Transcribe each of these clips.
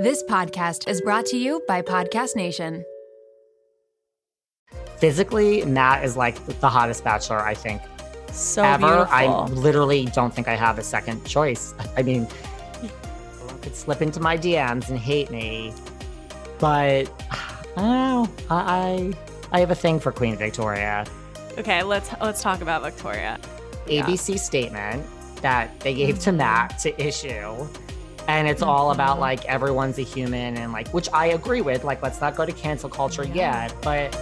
This podcast is brought to you by Podcast Nation. Physically, Matt is like the hottest bachelor, I think, So ever. beautiful. I literally don't think I have a second choice. I mean, I could slip into my DMs and hate me, but I don't know. I I, I have a thing for Queen Victoria. okay, let's let's talk about Victoria. Yeah. ABC statement that they gave to mm-hmm. Matt to issue. And it's all about like everyone's a human and like, which I agree with. Like, let's not go to cancel culture Yeah. yet. But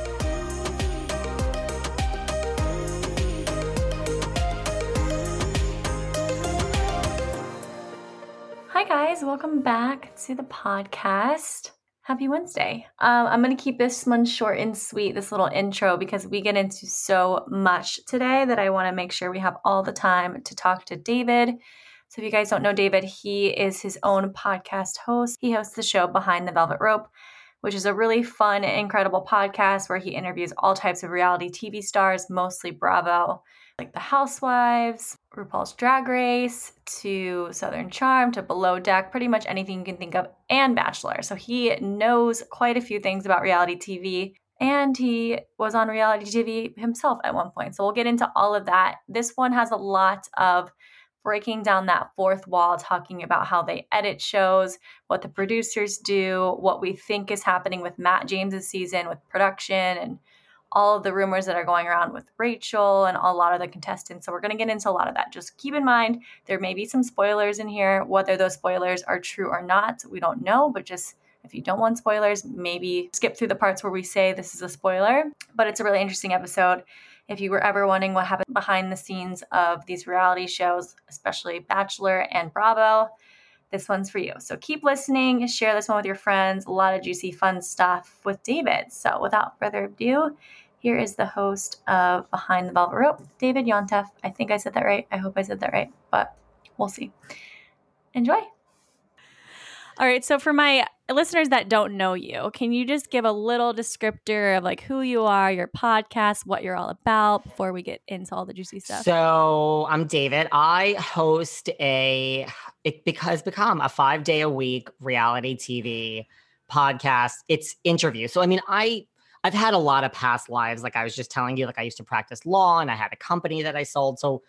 Hi, guys. Welcome back to the podcast. Happy Wednesday. Um, I'm going to keep this one short and sweet, this little intro, because we get into so much today that I want to make sure we have all the time to talk to David. So, if you guys don't know David, he is his own podcast host. He hosts the show Behind the Velvet Rope, which is a really fun, incredible podcast where he interviews all types of reality TV stars, mostly Bravo, like The Housewives, RuPaul's Drag Race, to Southern Charm, to Below Deck, pretty much anything you can think of, and Bachelor. So he knows quite a few things about reality TV. And he was on reality TV himself at one point. So we'll get into all of that. This one has a lot of breaking down that fourth wall, talking about how they edit shows, what the producers do, what we think is happening with Matt James's season with production and all of the rumors that are going around with Rachel and a lot of the contestants. So we're going to get into a lot of that. Just keep in mind there may be some spoilers in here. Whether those spoilers are true or not, we don't know, but just if you don't want spoilers, maybe skip through the parts where we say this is a spoiler. But it's a really interesting episode. If you were ever wondering what happened behind the scenes of these reality shows, especially Bachelor and Bravo, this one's for you. So keep listening, share this one with your friends. A lot of juicy, fun stuff with David. So without further ado, here is the host of Behind the Velvet Rope, David Yontef. I think I said that right. I hope I said that right, but we'll see. Enjoy. All right, so for my listeners that don't know you, can you just give a little descriptor of like who you are, your podcast, what you're all about before we get into all the juicy stuff? So I'm David. I host a it because become a five day a week reality TV podcast. It's interview. So I mean, I I've had a lot of past lives. Like I was just telling you, like I used to practice law and I had a company that I sold. So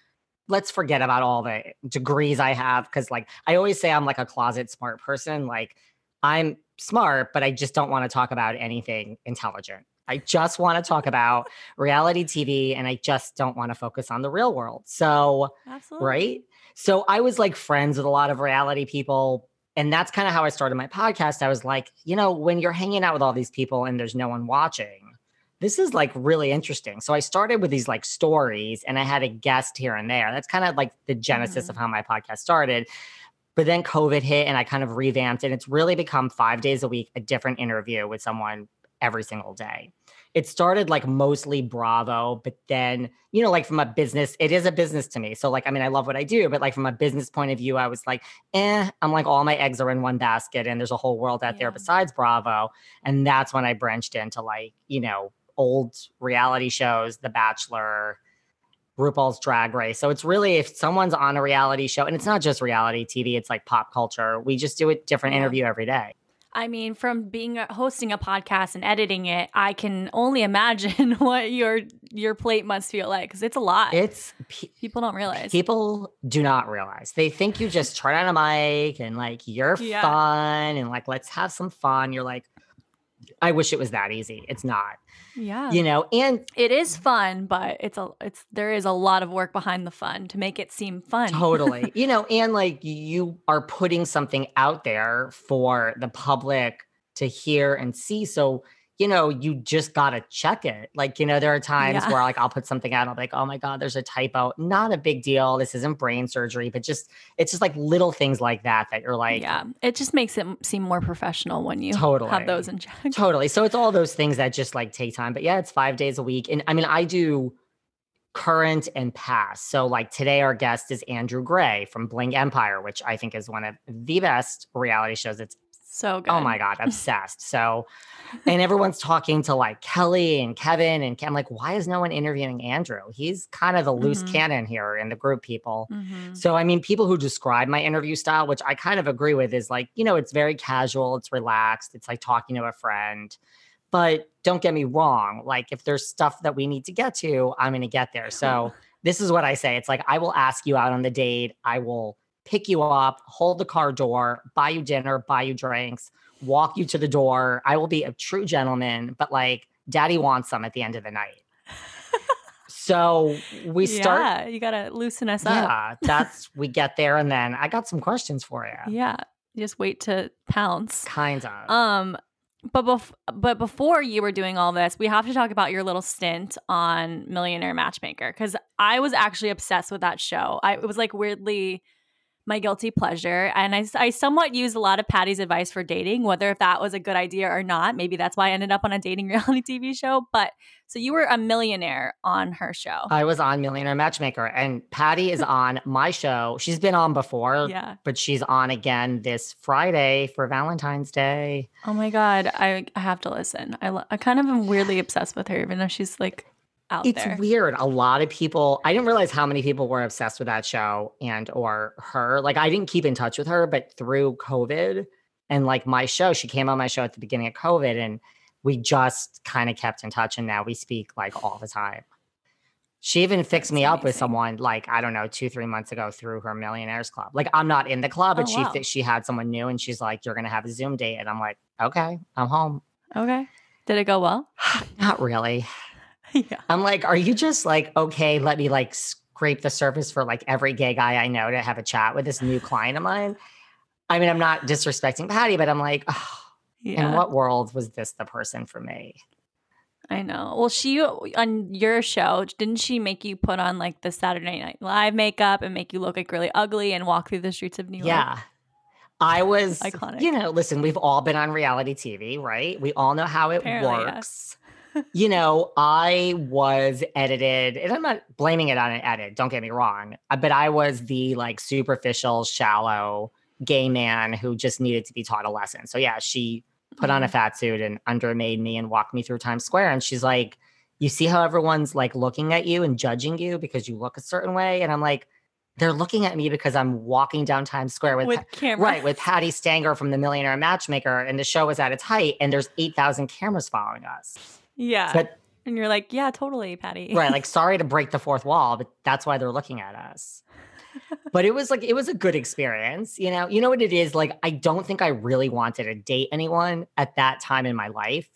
let's forget about all the degrees I have because like I always say I'm like a closet smart person. Like I'm smart, but I just don't want to talk about anything intelligent. I just want to talk about reality TV and I just don't want to focus on the real world. So, Absolutely. right? So, I was like friends with a lot of reality people. And that's kind of how I started my podcast. I was like, you know, when you're hanging out with all these people and there's no one watching, this is like really interesting. So, I started with these like stories and I had a guest here and there. That's kind of like the genesis Mhm. of how my podcast started. But then COVID hit and I kind of revamped, and it's really become five days a week, a different interview with someone every single day. It started like mostly Bravo, but then, you know, like from a business, it is a business to me. So, like, I mean, I love what I do, but like from a business point of view, I was like, eh, I'm like, all my eggs are in one basket, and there's a whole world out there besides Bravo. And that's when I branched into like, you know, old reality shows, The Bachelor, RuPaul's Drag Race. So it's really if someone's on a reality show, and it's not just reality TV, it's like pop culture. We just do a different Yeah. interview every day. I mean, from being hosting a podcast and editing it, I can only imagine what your your plate must feel like because it's a lot. It's pe- People don't realize. people do not realize. They think you just turn on a mic and like you're Yeah. fun and like let's have some fun. You're like, I wish it was that easy. It's not, yeah. you know. And it is fun, but it's a it's there is a lot of work behind the fun to make it seem fun. totally you know and like you are putting something out there for the public to hear and see so you know you just gotta check it like you know there are times Yeah. where like i'll put something out and i'll be like oh my god there's a typo not a big deal this isn't brain surgery but just it's just like little things like that that you're like yeah, it just makes it seem more professional when you Totally. have those in check. Totally. So it's all those things that just like take time. But yeah, it's five days a week. And I mean, I do current and past. So like today, our guest is Andrew Gray from Bling Empire, which I think is one of the best reality shows that's So good. Oh my God, obsessed. So, and everyone's talking to like Kelly and Kevin. And I'm like, why is no one interviewing Andrew? He's kind of the loose Mhm. cannon here in the group people. Mhm. So, I mean, people who describe my interview style, which I kind of agree with, is like, you know, it's very casual, it's relaxed, it's like talking to a friend. But don't get me wrong, like, if there's stuff that we need to get to, I'm going to get there. So, this is what I say it's like, I will ask you out on the date, I will pick you up, hold the car door, buy you dinner, buy you drinks, walk you to the door. I will be a true gentleman, but like, daddy wants some at the end of the night. so, we start. Yeah, you gotta loosen us up. Yeah, that's we get there, and then I got some questions for you. Yeah. You just wait to pounce. Kind of. Um, but bef- but before you were doing all this, we have to talk about your little stint on Millionaire Matchmaker because I was actually obsessed with that show. I it was like weirdly my guilty pleasure, and I I somewhat used a lot of Patti's advice for dating, whether if that was a good idea or not. Maybe that's why I ended up on a dating reality TV show. But so you were a millionaire on her show. I was on Millionaire Matchmaker, and Patty is on my show. She's been on before, yeah. but she's on again this Friday for Valentine's Day. Oh my god, I I have to listen. I lo- I kind of am weirdly obsessed with her, even though she's like out It's there. weird. A lot of people. I didn't realize how many people were obsessed with that show and or her. Like I didn't keep in touch with her, but through COVID and like my show, she came on my show at the beginning of COVID, and we just kind of kept in touch. And now we speak like all the time. She even fixed That's me up with someone like I don't know two three months ago through her Millionaires Club. Like I'm not in the club, oh, but Oh, she wow. fi- she had someone new, and she's like, "You're gonna have a Zoom date," and I'm like, "Okay, I'm home." Okay. Did it go well? not really. yeah. I'm like, are you just like, okay, let me like scrape the surface for like every gay guy I know to have a chat with this new client of mine? I mean, I'm not disrespecting Patti, but I'm like, oh, Yeah. in what world was this the person for me? I know. Well, she on your show, didn't she make you put on like the Saturday Night Live makeup and make you look like really ugly and walk through the streets of New York? Yeah. I was, Iconic. you know, listen, we've all been on reality TV, right? We all know how it Apparently, works. You know, I was edited, and I'm not blaming it on an edit, don't get me wrong, uh, but I was the like superficial, shallow gay man who just needed to be taught a lesson. So, yeah, she put on a Mhm. fat suit and undermade me and walked me through Times Square. And she's like, You see how everyone's like looking at you and judging you because you look a certain way? And I'm like, They're looking at me because I'm walking down Times Square with, with camera. right with Patti Stanger from the Millionaire Matchmaker, and the show was at its height, and there's eight thousand cameras following us. Yeah. But and you're like, yeah, totally, Patti. right, like sorry to break the fourth wall, but that's why they're looking at us. But it was like it was a good experience, you know. You know what it is like. I don't think I really wanted to date anyone at that time in my life.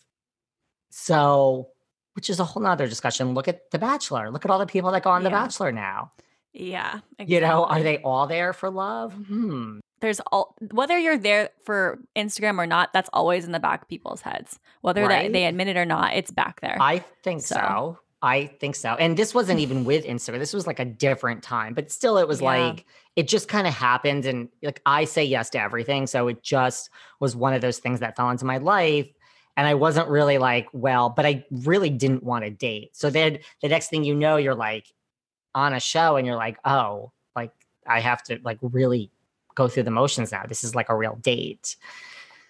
So, which is a whole nother discussion. Look at The Bachelor. Look at all the people that go on The Bachelor now. yeah. You know, are they all there for love? Hmm. There's all whether you're there for Instagram or not, that's always in the back of people's heads. Whether Right? they admit it or not, it's back there. I think So- so. I think so. And this wasn't even with Instagram. This was like a different time, but still it was Yeah. like it just kind of happened and like I say yes to everything, so it just was one of those things that fell into my life and I wasn't really like, well, but I really didn't want to date. So then the next thing you know, you're like on a show and you're like, "Oh, like I have to like really go through the motions now. This is like a real date."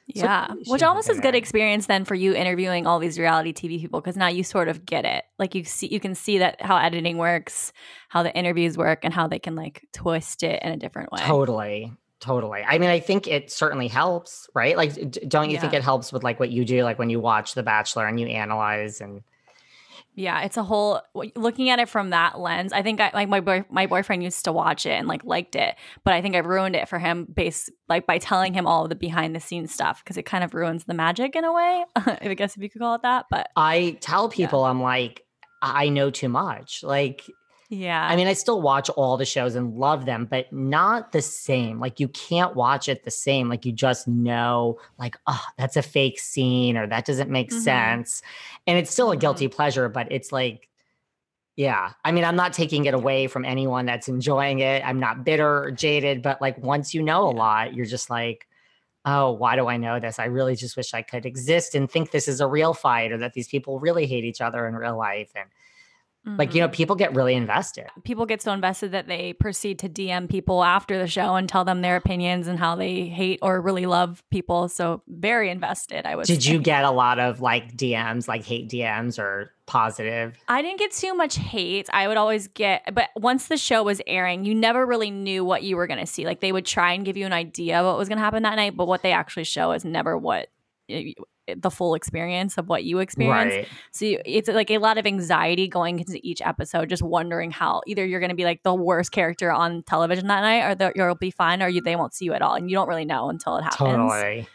Yeah. she Which almost is good experience then for you interviewing all these reality TV people because now you sort of get it. Like you see you can see that how editing works, how the interviews work and how they can like twist it in a different way. Totally. Totally. I mean, I think it certainly helps, right? Like, d- don't you think it helps with like what you do, like when you watch The Bachelor and you analyze and Yeah, it's a whole looking at it from that lens. I think I like my boy, my boyfriend used to watch it and like liked it, but I think I've ruined it for him based like by telling him all the behind the scenes stuff because it kind of ruins the magic in a way. I guess if you could call it that, but I tell people, I'm like, I know too much. Like, yeah, I mean, I still watch all the shows and love them, but not the same. Like, you can't watch it the same. Like, you just know, like, oh, that's a fake scene or that doesn't make Mhm. sense. And it's still a Mhm. guilty pleasure, but it's like, yeah. I mean, I'm not taking it away from anyone that's enjoying it. I'm not bitter or jaded, but like, once you know a lot, you're just like, oh, why do I know this? I really just wish I could exist and think this is a real fight or that these people really hate each other in real life. And Like, you know, Mhm. people get really invested. people get so invested that they proceed to DM people after the show and tell them their opinions and how they hate or really love people. So very invested. I was. Did you get a lot of like DMs, like hate DMs or positive? I didn't get too much hate. I would always get, but once the show was airing, you never really knew what you were going to see. Like they would try and give you an idea of what was going to happen that night, but what they actually show is never what the full experience of what you experience. Right. So you, it's like a lot of anxiety going into each episode, just wondering how either you're going to be like the worst character on television that night, or that you'll be fine, or you, they won't see you at all, and you don't really know until it happens. Totally.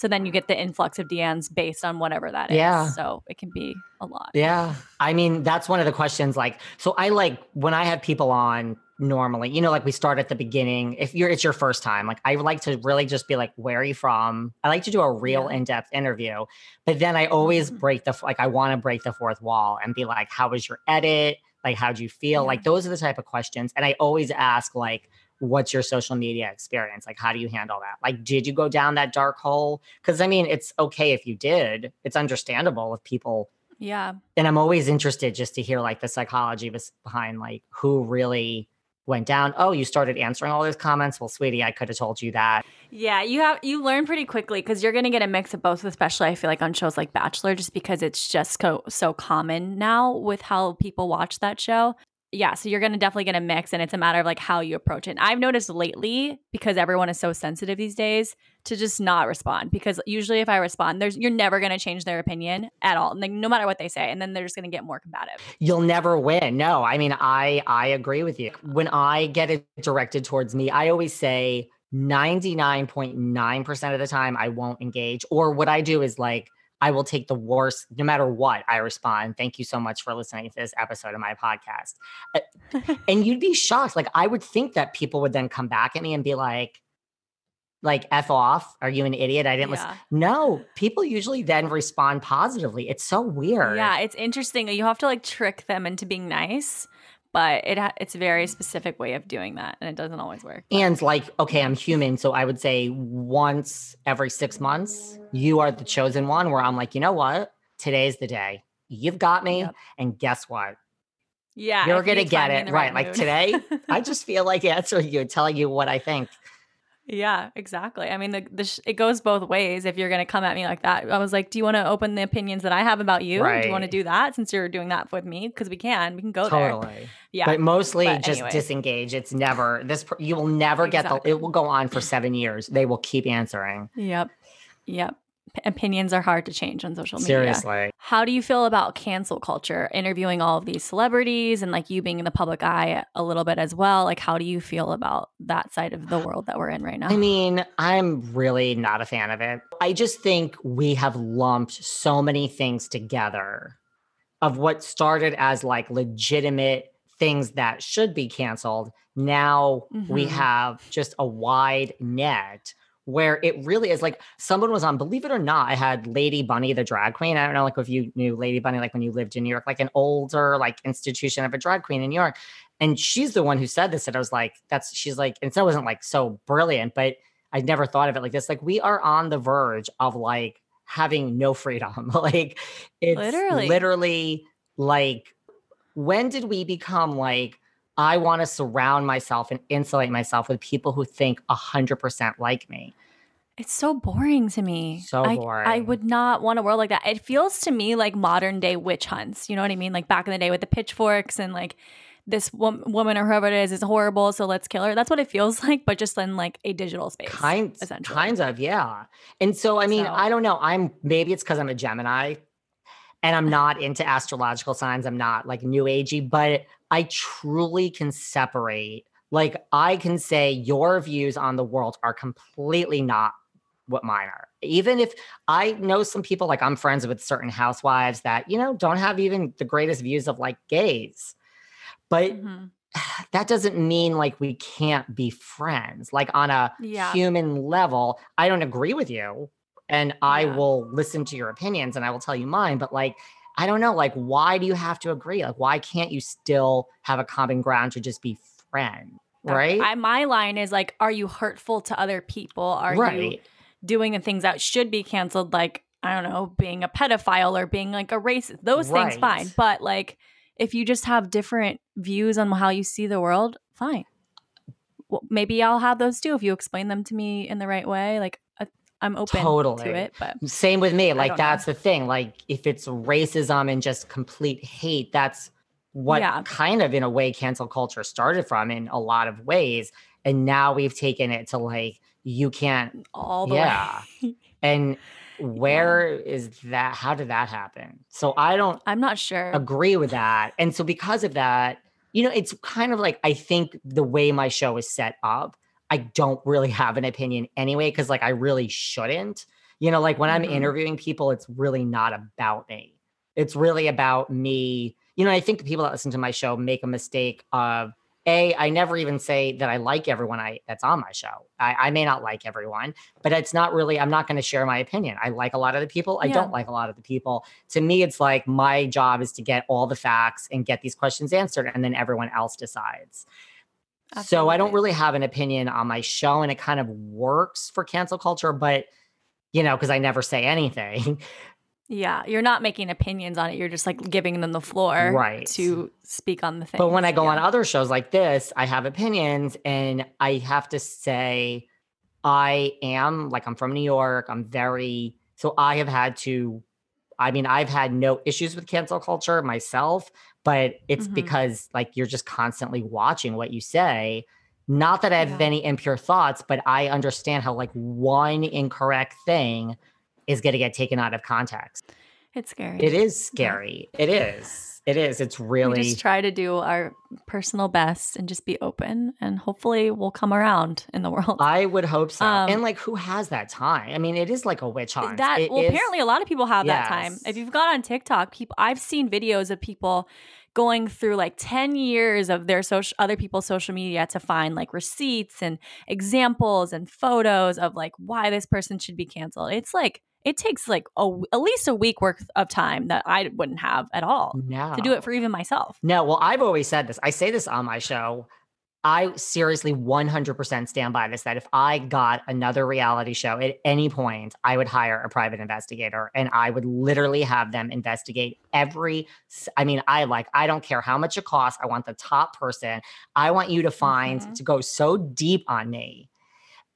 So then you get the influx of DMs based on whatever that is. Yeah. So it can be a lot. Yeah. I mean, that's one of the questions. Like, so I like when I have people on normally, you know, like we start at the beginning. If you're, it's your first time, like I like to really just be like, where are you from? I like to do a real Yeah. in depth interview, but then I always Mhm. break the, like, I want to break the fourth wall and be like, how was your edit? Like, how do you feel? Yeah. Like, those are the type of questions. And I always ask, like, what's your social media experience? Like, how do you handle that? Like, did you go down that dark hole? Because I mean, it's okay if you did, it's understandable if people Yeah. and I'm always interested just to hear like the psychology behind like who really went down. Oh, you started answering all those comments. Well, sweetie, I could have told you that. Yeah, you have you learn pretty quickly because you're gonna get a mix of both, especially I feel like on shows like Bachelor, just because it's just so so common now with how people watch that show. Yeah, so you're gonna definitely get a mix, and it's a matter of like how you approach it. And I've noticed lately because everyone is so sensitive these days to just not respond because usually if I respond, there's you're never gonna change their opinion at all, like no matter what they say, and then they're just gonna get more combative. You'll never win. No, I mean, I I agree with you. When I get it directed towards me, I always say 99.9% of the time I won't engage. Or what I do is like I will take the worst, no matter what, I respond. Thank you so much for listening to this episode of my podcast. And you'd be shocked. Like, I would think that people would then come back at me and be like, like, F off. Are you an idiot? I didn't listen. No, people usually then respond positively. It's so weird. Yeah, it's interesting. You have to like trick them into being nice, but it ha- it's a very specific way of doing that, and it doesn't always work. And like, okay, I'm human. So I would say once every six months, you are the chosen one where I'm like, you know what? Today's the day. You've got me. Yep. And guess what? Yeah, You're gonna get it. the Right. Like today, I just feel like answering you, telling you what I think. Yeah, exactly. I mean, the, the sh- it goes both ways. If you're gonna come at me like that, I was like, do you want to open the opinions that I have about you? Do you want to do that since you're doing that with me? Because we can, we can go there. Totally. Yeah, But mostly But just anyway. disengage. It's never this. You will never get the. It will go on for seven years. They will keep answering. Yep, yep. Opinions are hard to change on social media. Seriously. How do you feel about cancel culture, interviewing all of these celebrities and like you being in the public eye a little bit as well? Like, how do you feel about that side of the world that we're in right now? I mean, I'm really not a fan of it. I just think we have lumped so many things together of what started as like legitimate things that should be canceled. Now we Mhm. have just a wide net where it really is like someone was on, believe it or not, I had Lady Bunny, the drag queen. I don't know like if you knew Lady Bunny, like when you lived in New York, like an older like institution of a drag queen in New York. And she's the one who said this. And I was like, that's she's like, and so it wasn't like so brilliant, but I never thought of it like this. Like we are on the verge of like having no freedom. like it's Literally. literally like when did we become like I want to surround myself and insulate myself with people who think 100% like me. It's so boring to me. So I, I would not want a world like that. It feels to me like modern day witch hunts. You know what I mean? Like back in the day with the pitchforks and like this wom- woman or whoever it is is horrible, so let's kill her. That's what it feels like, but just in like a digital space. Kind, essentially. kinds of, yeah. And so, I mean, So- I don't know. I'm maybe it's because I'm a Gemini and I'm not into astrological signs. I'm not like new agey, but I truly can separate. Like, I can say your views on the world are completely not what mine are. Even if I know some people, like I'm friends with certain housewives that, you know, don't have even the greatest views of like gays. But Mhm. that doesn't mean like we can't be friends. Like on a Yeah. human level, I don't agree with you and I will listen to your opinions and I will tell you mine, but like I don't know, like why do you have to agree? Like why can't you still have a common ground to just be friends? Right? I, my line is like, are you hurtful to other people? Are you doing the things that should be canceled, like I don't know, being a pedophile or being like a racist. Those things fine, but like if you just have different views on how you see the world, fine. Well, maybe I'll have those too if you explain them to me in the right way. Like uh, I'm open Totally. to it, but Same with me. Like don't know. that's the thing. Like if it's racism and just complete hate, that's what Yeah. kind of in a way cancel culture started from in a lot of ways. And now we've taken it to like you can't all the Yeah. way. and where is that how did that happen? So I don't I'm not sure. agree with that. And so because of that, you know, it's kind of like I think the way my show is set up, I don't really have an opinion anyway cuz like I really shouldn't. You know, like when I'm Mhm. interviewing people, it's really not about me. It's really about me. You know, I think the people that listen to my show make a mistake of a, I never even say that I like everyone I that's on my show. I, I may not like everyone, but it's not really, I'm not going to share my opinion. I like a lot of the people. I Yeah. don't like a lot of the people. To me, it's like my job is to get all the facts and get these questions answered, and then everyone else decides. So I don't really have an opinion on my show, and it kind of works for cancel culture, but you know, because I never say anything. Yeah, you're not making opinions on it. You're just like giving them the floor Right. to speak on the thing. But when I go on other shows like this, I have opinions and I have to say, I am like, I'm from New York. I'm very, so I have had to, I mean, I've had no issues with cancel culture myself, but it's Mhm. because like you're just constantly watching what you say. Not that I have Yeah. any impure thoughts, but I understand how like one incorrect thing is going to get taken out of context. It's scary. It is scary. It is. It is. It's really. We just try to do our personal best and just be open, and hopefully we'll come around in the world. I would hope so. Um, and like, who has that time? I mean, it is like a witch hunt. that It well, is- apparently a lot of people have that time. If you've got on TikTok, people I've seen videos of people going through like 10 years of their social other people's social media to find like receipts and examples and photos of like why this person should be canceled. It's like it takes like a, at least a week worth of time that I wouldn't have at all no. to do it for even myself. No, well, I've always said this. I say this on my show. I seriously 100% stand by this that if I got another reality show at any point, I would hire a private investigator and I would literally have them investigate every. I mean, I like, I don't care how much it costs. I want the top person. I want you to find Mhm. to go so deep on me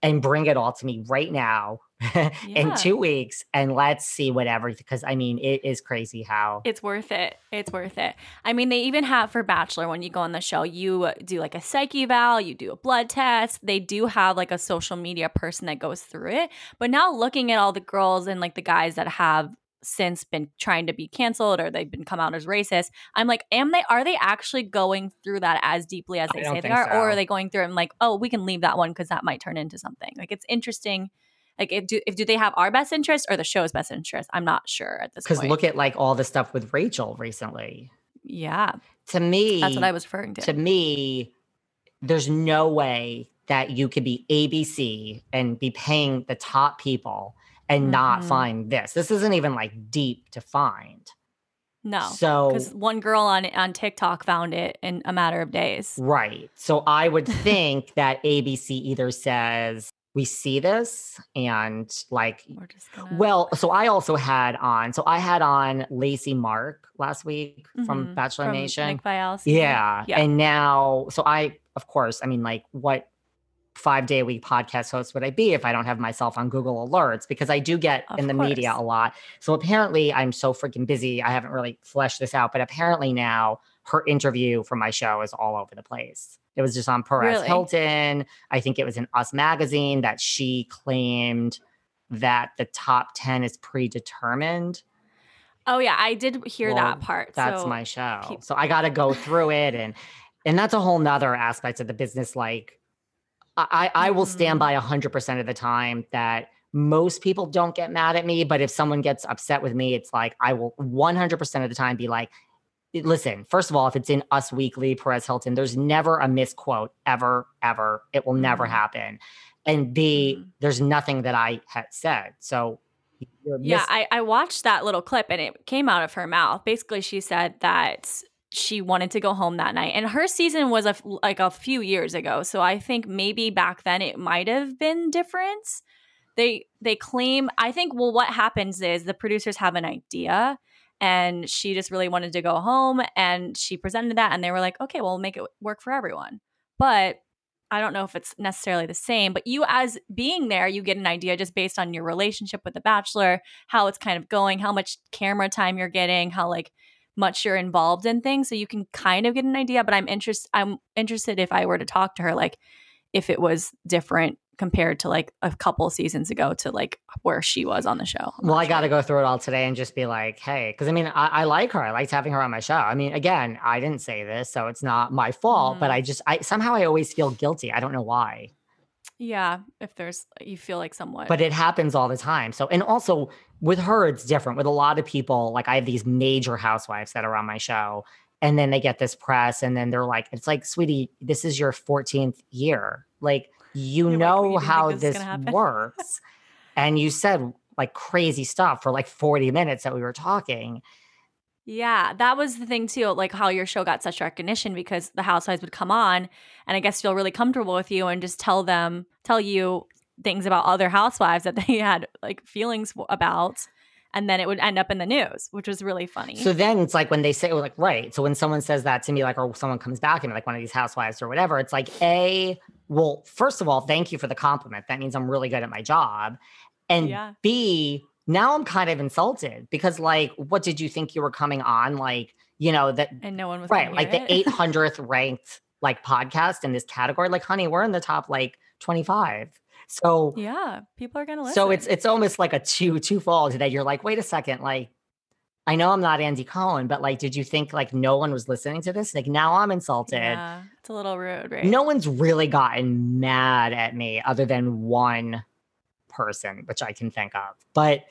and bring it all to me right now in two weeks and let's see whatever. Because I mean, it is crazy how. It's worth it. It's worth it. I mean, they even have for Bachelor when you go on the show, you do like a psyche eval, you do a blood test. They do have like a social media person that goes through it. But now looking at all the girls and like the guys that have since been trying to be canceled or they've been come out as racist, I'm like, am they are they actually going through that as deeply as they say they are? Or are they going through it and like, oh, we can leave that one because that might turn into something. Like it's interesting. Like if do if do they have our best interest or the show's best interest? I'm not sure at this point. Because look at like all the stuff with Rachel recently. yeah. To me, That's what I was referring to. to me, there's no way that you could be ABC and be paying the top people and not Mhm. find this. This isn't even like deep to find. no, So because one girl on on TikTok found it in a matter of days. right. So I would think that ABC either says we see this and like gonna. well, so I also had on so I had on Lacey Mark last week from Mhm, Bachelor from Nation. Nick Yeah. yeah. And now, so I, of course, I mean, like, what five day a week podcast host would I be if I don't have myself on Google Alerts? Because I do get Of in the media a lot. So apparently, I'm so freaking busy. I haven't really fleshed this out, but apparently now her interview for my show is all over the place. It was just on Perez Really? Hilton. I think it was in Us Magazine that she claimed that the top 10 is predetermined. oh yeah, I did hear Well, that part. That's so my show. keep- So I got to go through it, and and that's a whole nother aspect of the business. Like, I I will stand Mhm. by hundred percent of the time that most people don't get mad at me, but if someone gets upset with me, it's like I will one hundred percent of the time be like. Listen, first of all, if it's in Us Weekly, Perez Hilton, there's never a misquote ever, ever. It will never Mhm. happen. And B, Mhm. there's nothing that I had said. So you're Yeah, I, I watched that little clip and it came out of her mouth. Basically, she said that she wanted to go home that night, and her season was a f- like a few years ago. So I think maybe back then it might have been different. They they claim I think well what happens is the producers have an idea and she just really wanted to go home and she presented that and they were like okay well we'll make it work for everyone. But i don't know if it's necessarily the same but you as being there you get an idea just based on your relationship with the bachelor how it's kind of going how much camera time you're getting how like much you're involved in things so you can kind of get an idea but i'm interested i'm interested if i were to talk to her like if it was different compared to like a couple seasons ago to like where she was on the show. I'm well, I sure. got to go through it all today and just be like, hey, because I mean, I, I, like her. I liked having her on my show. I mean, again, I didn't say this, so it's not my fault, mm. but I just, I somehow I always feel guilty. I don't know why. Yeah, if there's, you feel like somewhat. But it happens all the time. So, and also with her, it's different. With a lot of people, like I have these major housewives that are on my show, and then they get this press, and then they're like, it's like, sweetie, this is your 14th year. Like, you You're know like, how this, this works. and you said like crazy stuff for like 40 minutes that we were talking. Yeah, that was the thing too, like how your show got such recognition because the housewives would come on and I guess feel really comfortable with you and just tell them, tell you things about other housewives that they had like feelings about and then it would end up in the news, which was really funny. So then it's like when they say, like, right. So when someone says that to me, like, or someone comes back and like one of these housewives or whatever, it's like, A, well, first of all, thank you for the compliment. That means I'm really good at my job. And yeah. B, now I'm kind of insulted because, like, what did you think you were coming on? Like, you know, that, and no one was right, like the 800th ranked like podcast in this category. Like, honey, we're in the top like 25. So yeah, people are gonna listen. So it's it's almost like a two two twofold that you're like, wait a second, like I know I'm not Andy Cohen, but like, did you think like no one was listening to this? Like now I'm insulted. Yeah, it's a little rude, right? No one's really gotten mad at me other than one person, which I can think of. But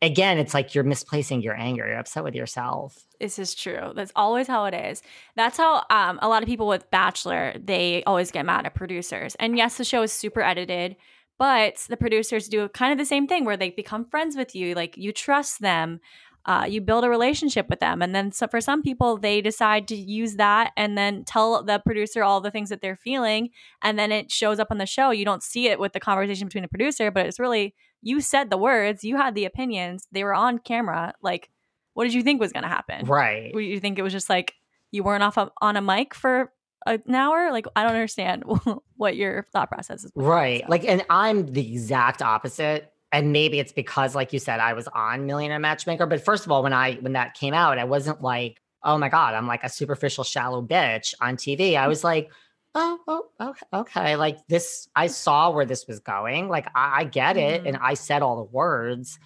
again, it's like you're misplacing your anger. You're upset with yourself. This is true. That's always how it is. That's how um, a lot of people with Bachelor, they always get mad at producers. And yes, the show is super edited, but the producers do kind of the same thing where they become friends with you. Like you trust them. Uh, you build a relationship with them. And then so for some people, they decide to use that and then tell the producer all the things that they're feeling. And then it shows up on the show. You don't see it with the conversation between the producer, but it's really you said the words, you had the opinions, they were on camera. Like, what did you think was going to happen? Right. You think it was just like you weren't off on a mic for an hour? Like, I don't understand what your thought process is. Right. Like, and I'm the exact opposite. And maybe it's because, like you said, I was on Millionaire Matchmaker. But first of all, when I when that came out, I wasn't like, oh my God, I'm like a superficial, shallow bitch on TV. I was like, oh, oh, okay, okay. Like this, I saw where this was going. Like I, I get it, mm-hmm. and I said all the words.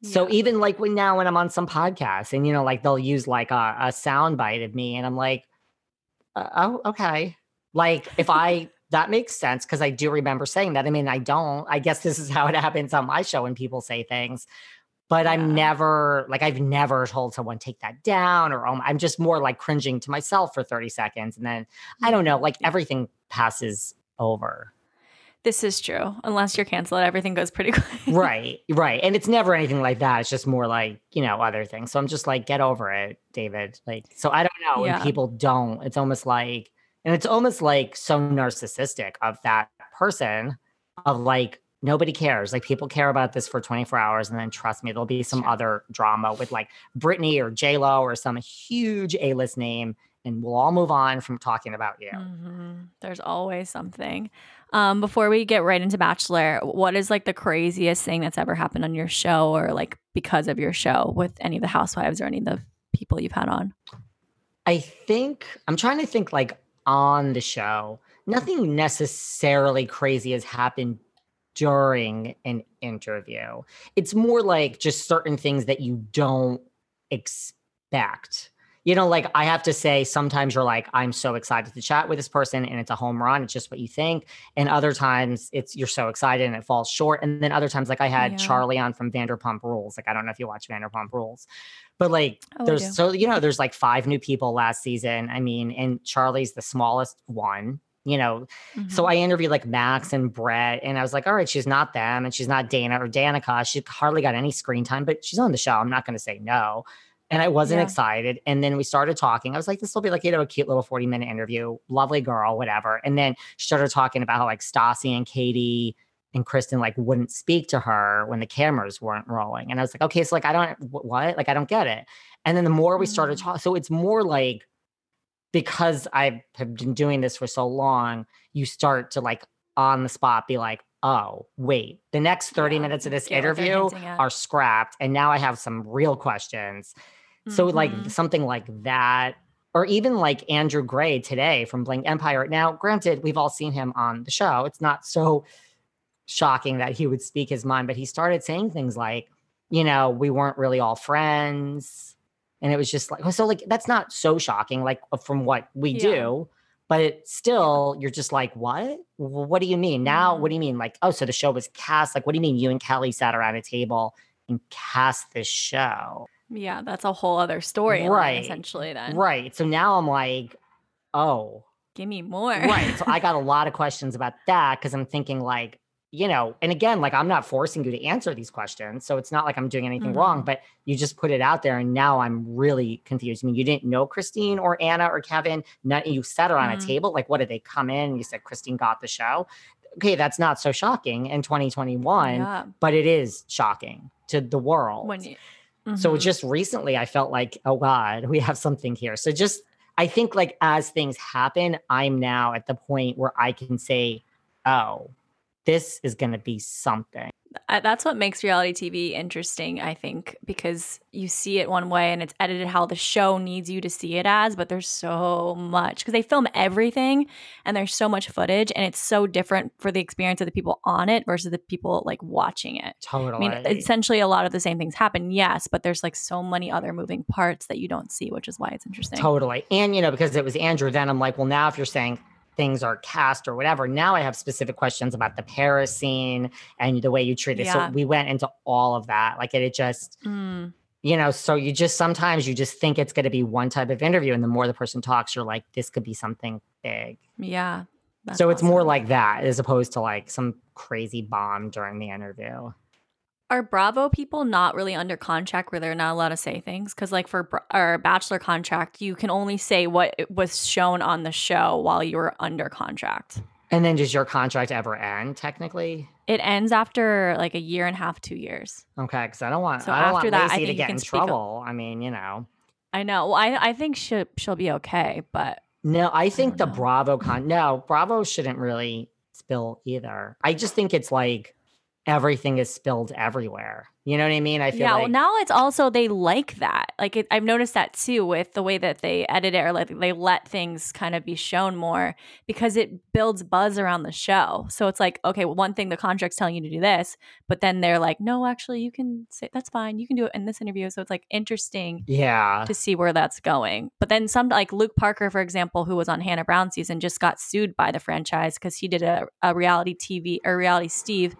Yeah. So even like when now when I'm on some podcast and you know like they'll use like a, a sound bite of me and I'm like, uh, oh okay, like if I that makes sense because I do remember saying that. I mean I don't. I guess this is how it happens on my show when people say things but yeah. I'm never like I've never told someone take that down or um, I'm just more like cringing to myself for 30 seconds and then I don't know like everything passes over. This is true. Unless you're canceled, everything goes pretty quick. right, right. And it's never anything like that. It's just more like, you know, other things. So I'm just like, get over it, David. Like, so I don't know. Yeah. And people don't. It's almost like, and it's almost like so narcissistic of that person of like, nobody cares. Like people care about this for 24 hours, and then trust me, there'll be some other drama with like Britney or J Lo or some huge A list name, and we'll all move on from talking about you. Mm-hmm. There's always something. Um, before we get right into Bachelor, what is like the craziest thing that's ever happened on your show, or like because of your show with any of the housewives or any of the people you've had on? I think I'm trying to think like on the show. Nothing necessarily crazy has happened during an interview. It's more like just certain things that you don't expect. You know, like I have to say, sometimes you're like, I'm so excited to chat with this person and it's a home run. It's just what you think. And other times it's you're so excited and it falls short. And then other times, like I had yeah. Charlie on from Vanderpump Rules. Like, I don't know if you watch Vanderpump Rules, but like oh, there's so, you know, there's like five new people last season. I mean, and Charlie's the smallest one you know. Mm-hmm. So I interviewed like Max and Brett, and I was like, all right, she's not them, and she's not Dayna or Danica. She hardly got any screen time, but she's on the show. I'm not going to say no. And I wasn't yeah. excited. And then we started talking. I was like, this will be like, you know, a cute little 40 minute interview. Lovely girl, whatever. And then she started talking about how like Stassi and Katie and Kristen like wouldn't speak to her when the cameras weren't rolling. And I was like, okay, so like I don't what? Like I don't get it. And then the more we started Mm. talking, so it's more like because I have been doing this for so long, you start to like on the spot be like, oh, wait, the next 30 Yeah, minutes of this get what they're interview are scrapped. And now I have some real questions. So like Mhm. something like that, or even like Andrew Gray today from Bling Empire. Now, granted, we've all seen him on the show. It's not so shocking that he would speak his mind, but he started saying things like, you know, we weren't really all friends. And it was just like, so like that's not so shocking, like uh, from what we Yeah. do. But it still, you're just like, what? What do you mean? Now, what do you mean? Like, oh, so the show was cast. Like, what do you mean you and Kelly sat around a table and cast this show? yeah, that's a whole other story, Right. Essentially, then Right. So now I'm like, oh, give me more. right. So I got a lot of questions about that because I'm thinking like, you know, and again, like I'm not forcing you to answer these questions. So it's not like I'm doing anything wrong, Mhm. but you just put it out there and now I'm really confused. I mean, you didn't know Christine or Anna or Kevin. Not you sat around Mhm. a table. Like, what did they come in? and You said Christine got the show. Okay, that's not so shocking in 2021, yeah. but it is shocking to the world. You, So Mhm. just recently, I felt like, oh God, we have something here. So just, I think like as things happen, I'm now at the point where I can say, oh, this is going to be something. That's what makes reality TV interesting, I think, because you see it one way and it's edited how the show needs you to see it as, but there's so much because they film everything and there's so much footage and it's so different for the experience of the people on it versus the people like watching it. Totally. I mean, essentially, a lot of the same things happen, yes, but there's like so many other moving parts that you don't see, which is why it's interesting. Totally. And, you know, because it was Andrew, then I'm like, well, now if you're saying things are cast or whatever, now I have specific questions about the Paris scene and the way you treat it. Yeah. So we went into all of that. Like it, it just, Mm, you know, so you just sometimes you just think it's going to be one type of interview. And the more the person talks, you're like, this could be something big. yeah. so it's more like that as opposed to like some crazy bomb during the interview. Are Bravo people not really under contract where they're not allowed to say things? Because, like, for our Bachelor contract, you can only say what was shown on the show while you were under contract. And then does your contract ever end technically? It ends after like a year and a half, two years. Okay, because I don't want So I don't after want that, I Lacey think to get in up. trouble. I mean, you know. I know. Well, I, I think she, she'll be okay, but No, I think the know. Bravo con no, Bravo shouldn't really spill either. I just think it's like everything is spilled everywhere. You know what I mean? I feel yeah. like well, now it's also they like that. Like it, I've noticed that too with the way that they edit it, or like they let things kind of be shown more because it builds buzz around the show. So it's like, okay, well, one thing the contract's telling you to do this, but then they're like, no, actually, you can say that's fine. You can do it in this interview. So it's like interesting yeah. to see where that's going. But then some like Luke Parker, for example, who was on Hannah Brown season, just got sued by the franchise because he did a, a reality TV or reality Steve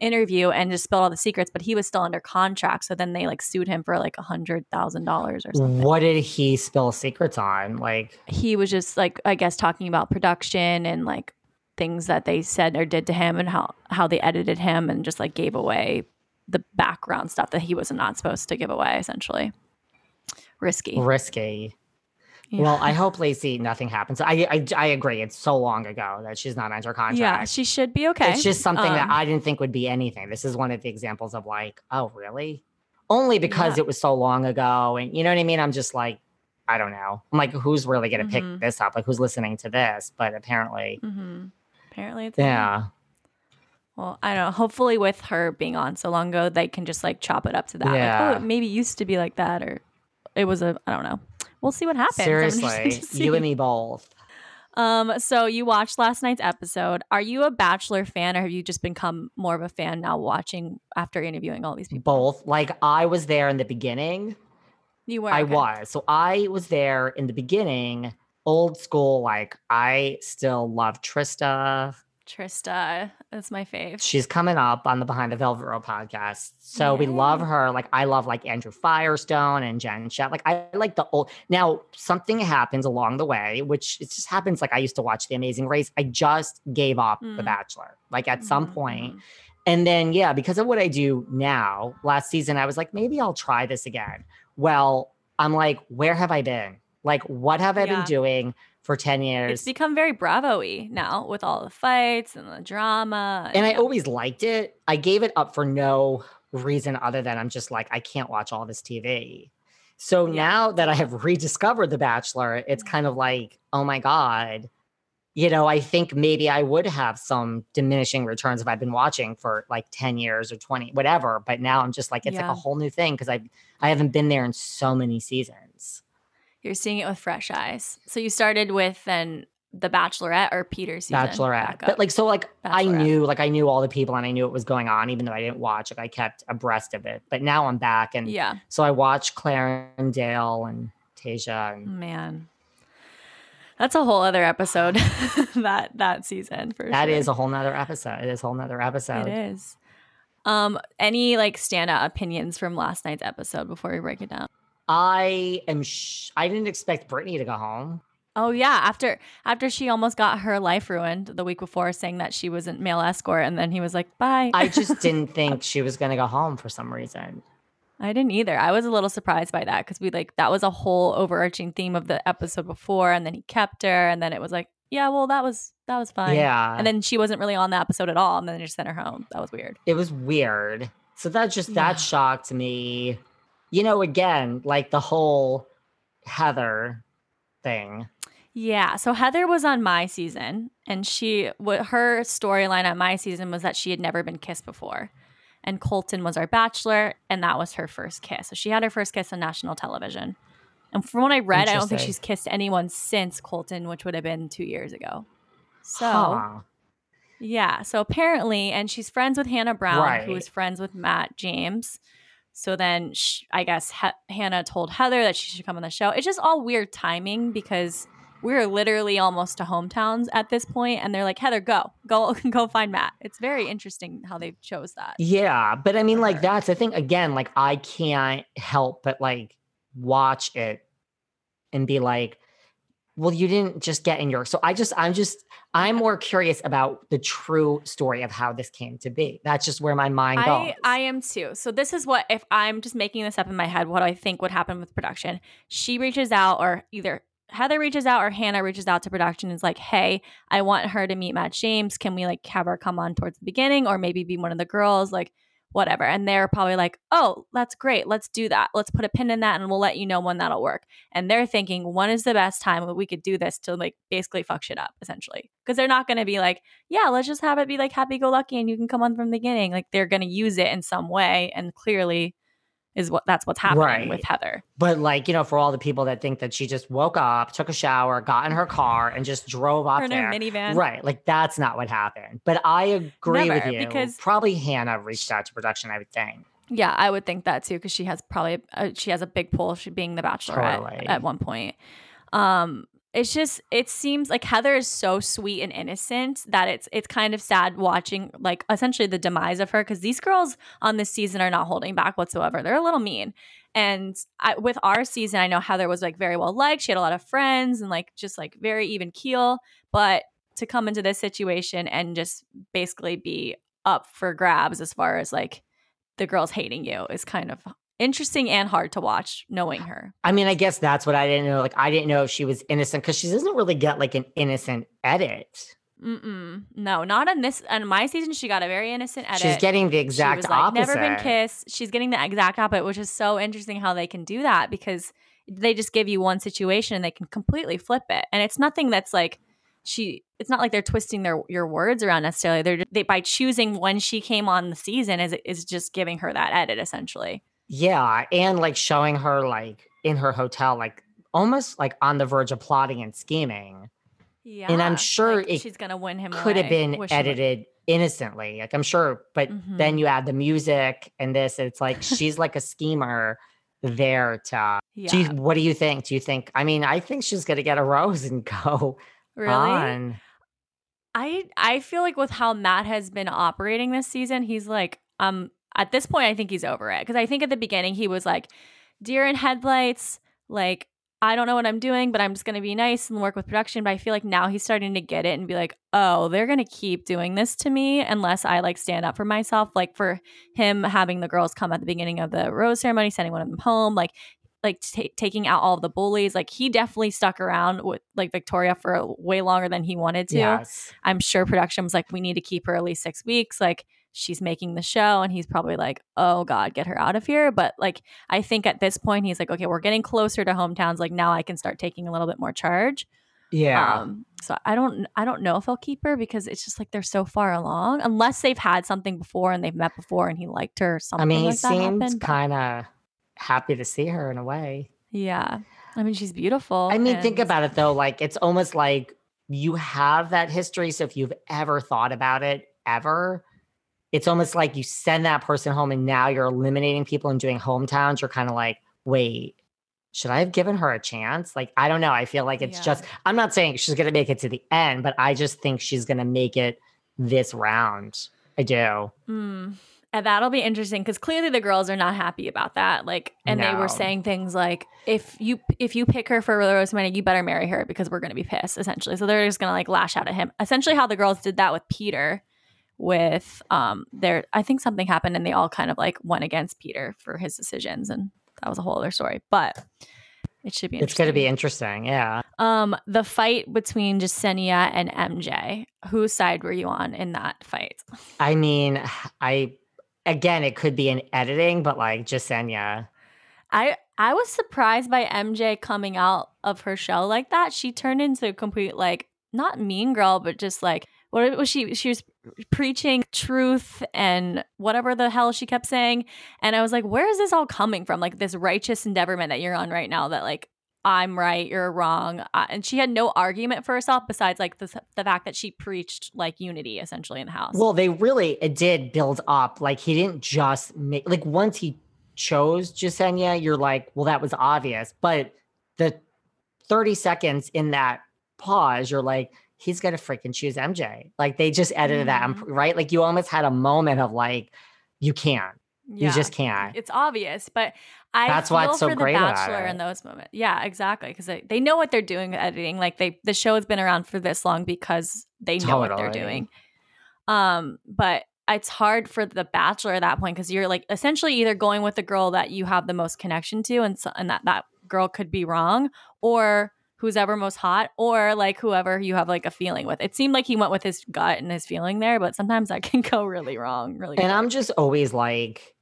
interview and just spilled all the secrets, but he was still under contract. So then they like sued him for like a hundred thousand dollars or something. What did he spill secrets on? Like He was just like I guess talking about production and like things that they said or did to him and how how they edited him and just like gave away the background stuff that he was not supposed to give away essentially. Risky. risky. Yeah. Well, I hope Lacey nothing happens. I, I I agree. It's so long ago that she's not under contract. Yeah, she should be okay. It's just something that Um, I didn't think would be anything. This is one of the examples of like, oh, really? Only because Yeah. it was so long ago. And you know what I mean? I'm just like, I don't know. I'm like, who's really going to Mhm. pick this up? Like, who's listening to this? But apparently, hmm Apparently, it's yeah. Well, I don't know. Hopefully, with her being on so long ago, they can just like chop it up to that. Like, Yeah. oh, it maybe used to be like that, or it was a. I don't know. We'll see what happens. Seriously, you and me both. Um. So you watched last night's episode. Are you a Bachelor fan, or have you just become more of a fan now, watching after interviewing all these people? Both. Like, I was there in the beginning. You were. I okay. was. So I was there in the beginning, old school. Like, I still love Trista. Trista. is my fave. She's coming up on the Behind the Velvet Rope podcast. So we love her. Like I love like Andrew Firestone and Jen Schefft. Like I like the old now something happens along the way, which it just happens like I used to watch The Amazing Race. I just gave up The Mm. Bachelor. Like at some Mhm, point. mhm. And then yeah, because of what I do now, last season I was like, maybe I'll try this again. Well, I'm like, where have I been? Like, what have I Yeah. been doing for 10 years. It's become very Bravo y now with all the fights and the drama. and I yeah. always liked it. I gave it up for no reason other than I'm just like, I can't watch all this TV. So Yeah. now that I have rediscovered The Bachelor, it's mm-hmm. kind of like, oh my God. You know, I think maybe I would have some diminishing returns if I've been watching for like 10 years or 20, whatever. But now I'm just like, it's like a whole new thing because I I haven't been there in so many seasons. You're seeing it with fresh eyes. So you started with then The Bachelorette or Peter's season? Bachelorette. But like so like I knew like I knew all the people and I knew what was going on, even though I didn't watch it. I kept abreast of it. But now I'm back and yeah, so I watched Claire and Dale and Tayshia and man. That's a whole other episode that that season for that sure. is a whole nother episode. It is a whole nother episode. It is. Um, any like standout opinions from last night's episode before we break it down? I am sh- I didn't expect Brittany to go home. Oh yeah, after after she almost got her life ruined the week before, saying that she wasn't male escort, and then he was like, "Bye." I just didn't think she was gonna go home for some reason. I didn't either. I was a little surprised by that because we like that was a whole overarching theme of the episode before, and then he kept her, and then it was like, yeah, well, that was that was fine. Yeah. and then she wasn't really on the episode at all, and then they just sent her home. That was weird. it was weird. So that just Yeah. that shocked me. You know, again, like the whole Heather thing. Yeah. So Heather was on my season, and she what her storyline on my season was that she had never been kissed before, and Colton was our bachelor, and that was her first kiss. So she had her first kiss on national television. And from what I read, I don't think she's kissed anyone since Colton, which would have been two years ago. So Huh. yeah. So apparently, and she's friends with Hannah Brown, who Right. is friends with Matt James. So then sh- I guess he- Hannah told Heather that she should come on the show. It's just all weird timing because we're literally almost to hometowns at this point, and they're like, Heather, go, go, go find Matt. It's very interesting how they chose that. Yeah, but I mean, like that's the thing. Again, like I can't help but like watch it and be like, well, you didn't just get in your. So I just, I'm just, I'm more curious about the true story of how this came to be. That's just where my mind goes. I, I am too. So this is what if I'm just making this up in my head, what I think would happen with production. She reaches out or either Heather reaches out or Hannah reaches out to production and is like, hey, I want her to meet Matt James. Can we like have her come on towards the beginning or maybe be one of the girls? Like whatever. And they're probably like, oh, that's great. Let's do that. Let's put a pin in that and we'll let you know when that'll work. And they're thinking, when is the best time we could do this to like basically fuck shit up, essentially? Because they're not going to be like, yeah, let's just have it be like happy go lucky and you can come on from the beginning. Like they're going to use it in some way. And clearly is what that's what's happening Right. with Heather. but like, you know, for all the people that think that she just woke up, took a shower, got in her car, and just drove up in there. her minivan. Right. Like that's not what happened. But I agree with Never, you. because- probably Hannah reached out to production, I would think. Yeah, I would think that too because she has probably uh, she has a big pull. She being the Bachelorette Totally. at one point. Um, it's just it seems like Heather is so sweet and innocent that it's it's kind of sad watching like essentially the demise of her because these girls on this season are not holding back whatsoever. They're a little mean. And I, with our season, I know Heather was like very well liked. She had a lot of friends and like just like very even keel. But to come into this situation and just basically be up for grabs as far as like the girls hating you is kind of interesting and hard to watch knowing her. I mean, I guess that's what I didn't know. Like, I didn't know if she was innocent because she doesn't really get like an innocent edit. Mm-mm. No, not in this. In my season, she got a very innocent edit. She's getting the exact like, opposite. never been kissed. She's getting the exact opposite, which is so interesting how they can do that because they just give you one situation and they can completely flip it. And it's nothing that's like she. It's not like they're twisting their your words around necessarily. They're they by choosing when she came on the season is is just giving her that edit essentially. Yeah, and like showing her like in her hotel, like almost like on the verge of plotting and scheming. Yeah, And I'm sure like, she's gonna win him. Could have been Wish edited innocently. Like I'm sure, but Mhm. then you add the music and this, it's like she's like a schemer there to Yeah, you, what do you think? Do you think I mean, I think she's gonna get a rose and go really. on. I I feel like with how Matt has been operating this season, he's like, um, at this point, I think he's over it because I think at the beginning he was like, deer in headlights, like I don't know what I'm doing, but I'm just gonna be nice and work with production. But I feel like now he's starting to get it and be like, oh, they're gonna keep doing this to me unless I like stand up for myself. Like for him having the girls come at the beginning of the rose ceremony, sending one of them home, like like t- taking out all the bullies. Like he definitely stuck around with like Victoria for way longer than he wanted to. Yes. I'm sure production was like, we need to keep her at least six weeks. Like she's making the show, and he's probably like, oh god, get her out of here. But like I think at this point he's like, okay, we're getting closer to hometowns. Like now I can start taking a little bit more charge. Yeah. Um, so I don't I don't know if he'll keep her because it's just like they're so far along. Unless they've had something before and they've met before and he liked her or something. I mean, he like seems kind of happy to see her in a way. Yeah. I mean, she's beautiful. I mean, think about it though. Like, it's almost like you have that history. So if you've ever thought about it, ever, it's almost like you send that person home and now you're eliminating people and doing hometowns. You're kind of like, wait, should I have given her a chance? Like, I don't know. I feel like it's Yeah. just, I'm not saying she's going to make it to the end, but I just think she's going to make it this round. I do. Mm. And that'll be interesting because clearly the girls are not happy about that. Like, and they were saying things like, "If you if you pick her for Rosemary, you better marry her because we're going to be pissed." Essentially, so they're just going to like lash out at him. Essentially, how the girls did that with Peter, with um, their I think something happened and they all kind of like went against Peter for his decisions, and that was a whole other story. But it should be. It's going to be interesting. Yeah. Um, the fight between Jessenia and MJ. Whose side were you on in that fight? I mean, I, again, it could be an editing, but like Jessenia. I I was surprised by MJ coming out of her shell like that. She turned into a complete like not mean girl, but just like what was she? She was preaching truth and whatever the hell she kept saying. And I was like, where is this all coming from? Like this righteous endeavorment that you're on right now. That like I'm right, you're wrong. Uh, and she had no argument for herself besides like the the fact that she preached like unity essentially in the house. Well, they really it did build up. Like he didn't just make like once he chose Jessenia, you're like, well, that was obvious. But the 30 seconds in that pause, you're like, he's gonna freaking choose MJ. Like they just edited that, Mhm. right? Like you almost had a moment of like, you can't, Yeah. you just can't. it's obvious, but I That's why it's so for the great about Bachelor in those moments. Yeah, exactly, because they, they know what they're doing with editing. Like they the show has been around for this long because they know what they're doing. Um, but it's hard for the Bachelor at that point because you're like essentially either going with the girl that you have the most connection to, and so, and that that girl could be wrong, or who's ever most hot, or like whoever you have like a feeling with. It seemed like he went with his gut and his feeling there, but sometimes that can go really wrong. Really, And quick. I'm just always like,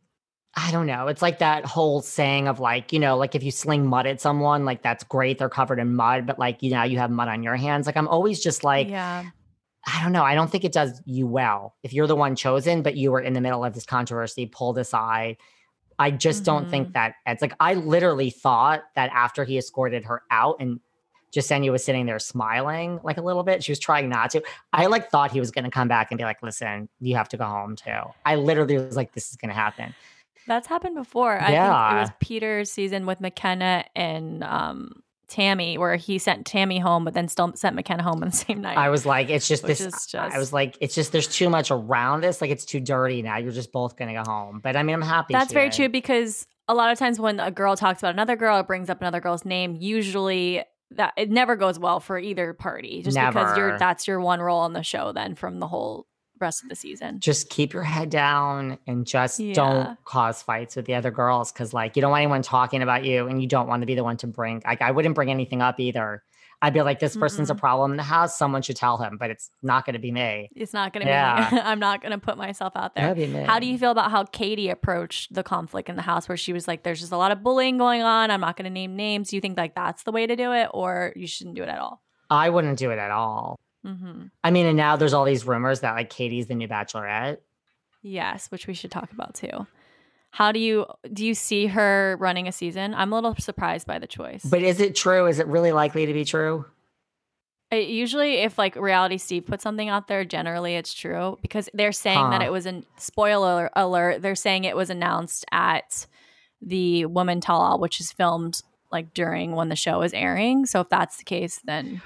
I don't know. It's like that whole saying of like, you know, like if you sling mud at someone, like that's great. They're covered in mud, but like, you know, you have mud on your hands. Like I'm always just like, yeah. I don't know. I don't think it does you well if you're the one chosen, but you were in the middle of this controversy, pulled aside. I just don't Mhm. think that it's like I literally thought that after he escorted her out and Jessenia was sitting there smiling like a little bit. She was trying not to. I like thought he was going to come back and be like, "Listen, you have to go home too." I literally was like, "This is going to happen." That's happened before. I think it was Peter's season with Mykenna and um, Tammy, where he sent Tammy home, but then still sent Mykenna home on the same night. I was like, "It's just Which this." is I was like, "It's just there's too much around this. Like it's too dirty now. You're just both going to go home." But I mean, I'm happy. That's very did. true because a lot of times when a girl talks about another girl or brings up another girl's name, usually that it never goes well for either party. Just because you're that's your one role on the show then from the whole rest of the season. just keep your head down and just Yeah. don't cause fights with the other girls because like you don't want anyone talking about you and you don't want to be the one to bring like i wouldn't bring anything up either i'd be like this person's a Mm-mm. problem in the house someone should tell him but it's not going to be me It's not gonna be me. I'm not gonna put myself out there. How do you feel about how Katie approached the conflict in the house where she was like, there's just a lot of bullying going on. I'm not going to name names. Do you think like that's the way to do it or you shouldn't do it at all? i wouldn't do it at all Mm-hmm. i mean and now there's all these rumors that like katie's the new bachelorette Yes, which we should talk about too. How do you do you see her running a season? I'm a little surprised by the choice. but is it true is it really likely to be true It- usually, if like Reality Steve puts something out there, generally it's true because they're saying that it was an spoiler alert. They're saying it was announced at the Woman Tell All, which is filmed like during when the show is airing. So if that's the case, then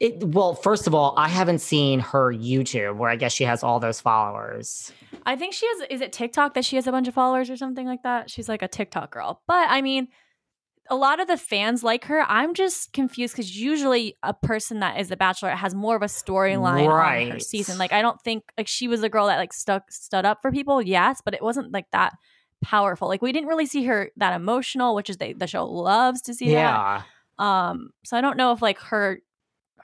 it well first of all i haven't seen her youtube where i guess she has all those followers I think she has. Is it TikTok that she has a bunch of followers or something like that? She's like a TikTok girl. But I mean, a lot of the fans like her. I'm just confused because usually a person that is the bachelor has more of a storyline on her season. Like I don't think like she was a girl that like stuck stood up for people. Yes, but it wasn't like that powerful. Like we didn't really see her that emotional, which is they, the show loves to see that. yeah. Um, so I don't know if like her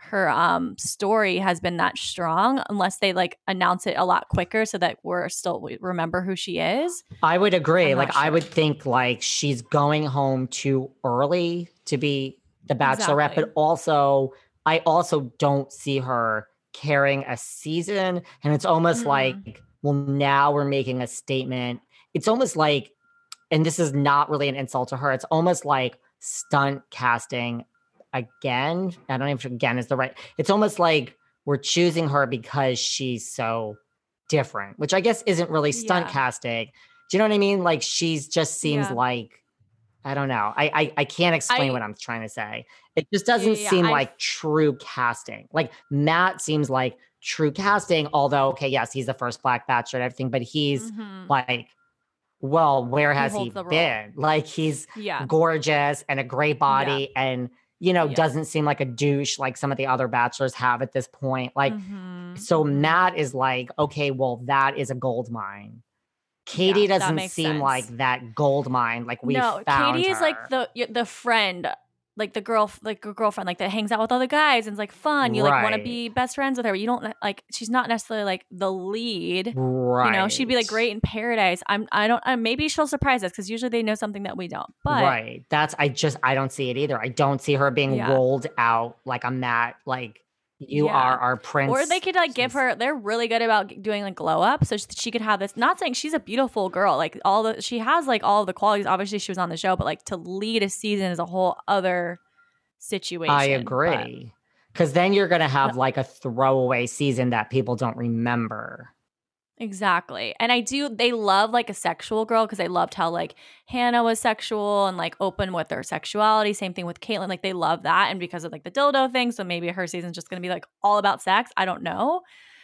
her um story has been that strong unless they like announce it a lot quicker so that we're still we remember who she is. I would agree. Like not I would think like she's going home too early to be the bachelorette, Exactly. but also I also don't see her carrying a season. And it's almost Mm-mm. like, well, now we're making a statement. It's almost like, and this is not really an insult to her, it's almost like stunt casting again. I don't know if again is the right. It's almost like we're choosing her because she's so different, which I guess isn't really stunt Yeah. casting. Do you know what I mean? Like she's just seems Yeah. like I don't know. I I, I can't explain I- what I'm trying to say. It just doesn't yeah, seem I- like true casting. Like Matt seems like true casting, although okay, yes, he's the first black bachelor and everything, but he's Mhm. like, well, where has he, role. been? Like he's Yeah. gorgeous and a great body and you know Yeah. doesn't seem like a douche like some of the other bachelors have at this point like Mhm. so Mhm. matt is like okay well that is a gold mine katie Yeah, doesn't seem like that gold mine like we no, found Katie is her. like the the friend, like the girl, like a girlfriend, like that hangs out with all the guys and it's like fun. You like want to be best friends with her. But you don't like. She's not necessarily like the lead. right You know, she'd be like great in paradise. I'm. I don't. Uh, maybe she'll surprise us because usually they know something that we don't. But right that's i just i don't see it either i don't see her being Yeah. rolled out like a matt like you Yeah. are our prince or they could like give her. They're really good about doing like glow up, so she could have this. Not saying she's a beautiful girl. Like all the she has like all the qualities. Obviously, she was on the show, but like to lead a season is a whole other situation. I agree. Because then you're going to have like a throwaway season that people don't remember. Exactly. And I do, they love like a sexual girl because they loved how like Hannah was sexual and like open with their sexuality. Same thing with Kaitlyn. Like they love that. And because of like the dildo thing. So maybe her season's just going to be like all about sex. I don't know.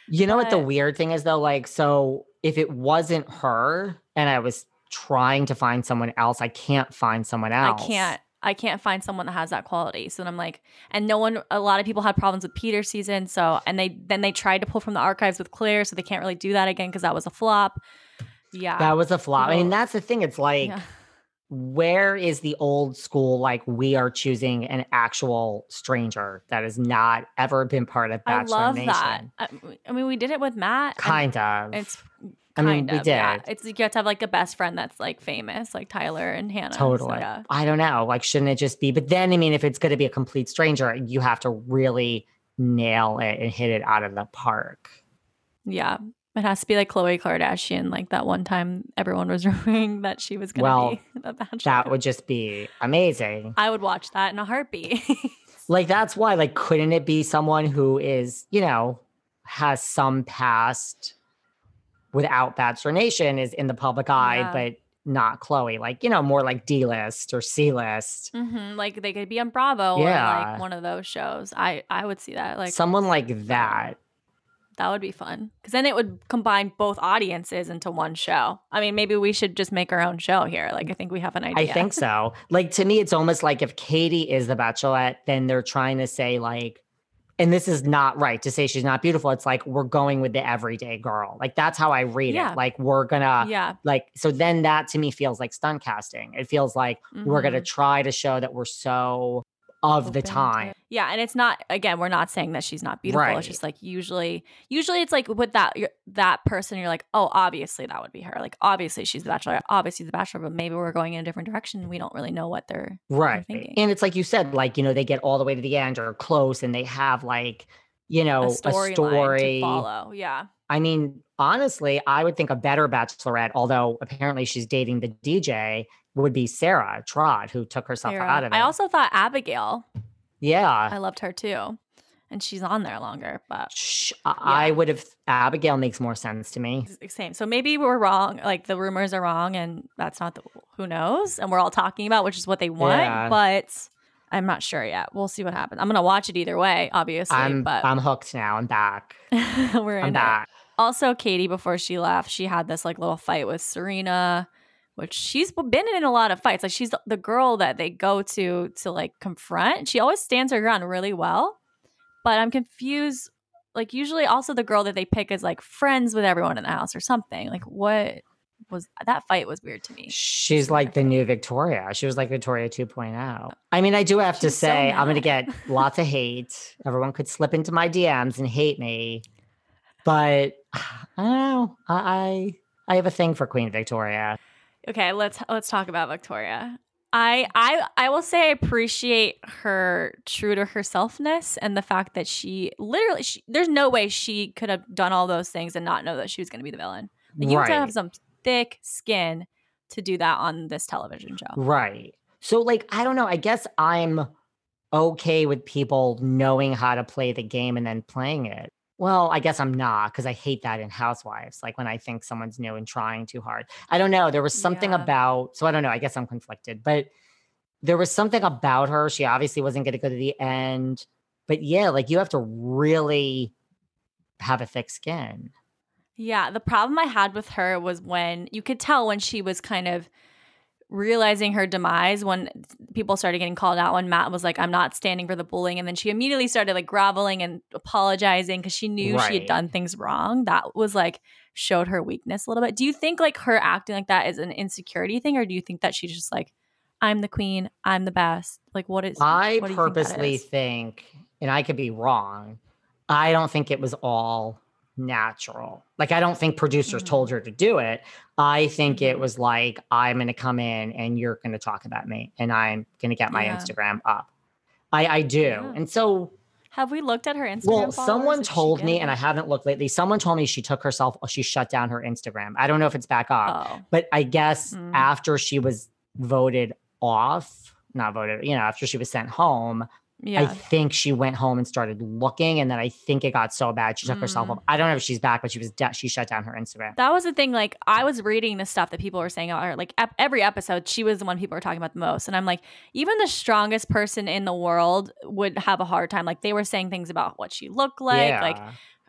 You know what the weird thing is though? Like, so if it wasn't her and I was trying to find someone else, I can't find someone else. I can't. I can't find someone that has that quality. So then I'm like, and no one, a lot of people had problems with Peter season. So, and they, then they tried to pull from the archives with Clare. So they can't really do that again because that was a flop. Yeah. That was a flop. I mean, that's the thing. It's like, yeah. where is the old school, like, we are choosing an actual stranger that has not ever been part of I love Nation? that. I, I mean, we did it with Matt. Kind of. It's I mean, we of, yeah. did. It's you have to have like a best friend that's like famous, like Tyler and Hannah. so Totally. yeah. I don't know. Like, shouldn't it just be? But then, I mean, if it's going to be a complete stranger, you have to really nail it and hit it out of the park. Yeah. It has to be like Khloe Kardashian, like that one time everyone was rumouring that she was going to Well, be the bachelor. That would just be amazing. I would watch that in a heartbeat. Like, that's why, like, couldn't it be someone who is, you know, has some past without Bachelor Nation, is in the public eye, Yeah. but not Khloe? Like, you know, more like D list or C list. hmm Like they could be on Bravo or like one of those shows. I I would see that. Like Someone like that. that would be fun because then it would combine both audiences into one show. I mean, maybe we should just make our own show here. Like I think we have an idea. I think so. Like to me, it's almost like if Katie is the bachelorette, then they're trying to say like, and this is not right to say she's not beautiful. It's like we're going with the everyday girl. Like that's how I read Yeah. it. Like we're gonna yeah. like so then that to me feels like stunt casting. It feels like we're gonna Mhm. try to show that we're so of the time. Yeah, and it's not again, we're not saying that she's not beautiful. Right. It's just like usually usually it's like with that that person you're like, "Oh, obviously that would be her." Like obviously she's the bachelor, obviously the bachelor, but maybe we're going in a different direction we don't really know what they're Right. thinking. And it's like you said, like, you know, they get all the way to the end or close and they have like, you know, a a story. to follow. Yeah. I mean, honestly, I would think a better bachelorette, although apparently she's dating the DJ, would be Sarah Trott, who took herself Sarah. out of it. I also thought Abigail. yeah. I loved her too. And she's on there longer, but Sh- I I would have Abigail makes more sense to me. same. So maybe we're wrong. Like the rumors are wrong, and that's not the who knows. And we're all talking about which is what they want, Yeah. but I'm not sure yet. We'll see what happens. I'm gonna watch it either way, obviously. I'm but I'm hooked now. I'm back. we're in I'm it. back. Also, Katie, before she left, she had this like little fight with Serena, which she's been in a lot of fights. Like she's the- girl that they go to to like confront. She always stands her ground really well. But I'm confused. Like usually, also the girl that they pick is like friends with everyone in the house or something. Like what? was that fight was weird to me. She's like the new Victoria. She was like Victoria 2.0. I mean, I do have to She's so say, I'm going to get lots of hate. Everyone could slip into my DMs and hate me, but I don't know. I I, I have a thing for Queen Victoria. Okay, let's let's talk about Victoria. I I I will say I appreciate her true to herselfness and the fact that she literally she, there's no way she could have done all those things and not know that she was going to be the villain. Like you have to have some thick skin to do that on this television show. Right. So, like, I don't know. I guess I'm okay with people knowing how to play the game and then playing it. Well, I guess I'm not because I hate that in Housewives. Like when I think someone's new and trying too hard. I don't know. There was something Yeah. about, so I don't know. I guess I'm conflicted, but there was something about her. She obviously wasn't going to go to the end. But yeah, like you have to really have a thick skin. Yeah, the problem I had with her was when you could tell when she was kind of realizing her demise when people started getting called out when Matt was like I'm not standing for the bullying and then she immediately started like groveling and apologizing cuz she knew she had done things wrong. That was like showed her weakness a little bit. Do you think like her acting like that is an insecurity thing or do you think that she's just like I'm the queen, I'm the best? Like what is I what think purposely is? think, and I could be wrong, I don't think it was all natural. Like, I don't think producers Mhm. told her to do it. I think it Mhm. was like, I'm going to come in and you're going to talk about me and I'm going to get my Yeah. Instagram up. I, I do. Yeah. And so, Have we looked at her Instagram well, someone told me, and I haven't looked lately, someone told me she took herself, she shut down her Instagram. I don't know if it's back up. Oh. But I guess Mm. after she was voted off, not voted, you know, after she was sent home, Yeah. I think she went home and started looking, and then I think it got so bad she took herself Mm. off. I don't know if she's back, but she was de- she shut down her Instagram. That was the thing. Like, I was reading the stuff that people were saying about her. Like, ep- every episode, she was the one people were talking about the most. And I'm like, even the strongest person in the world would have a hard time. Like, they were saying things about what she looked like, yeah, like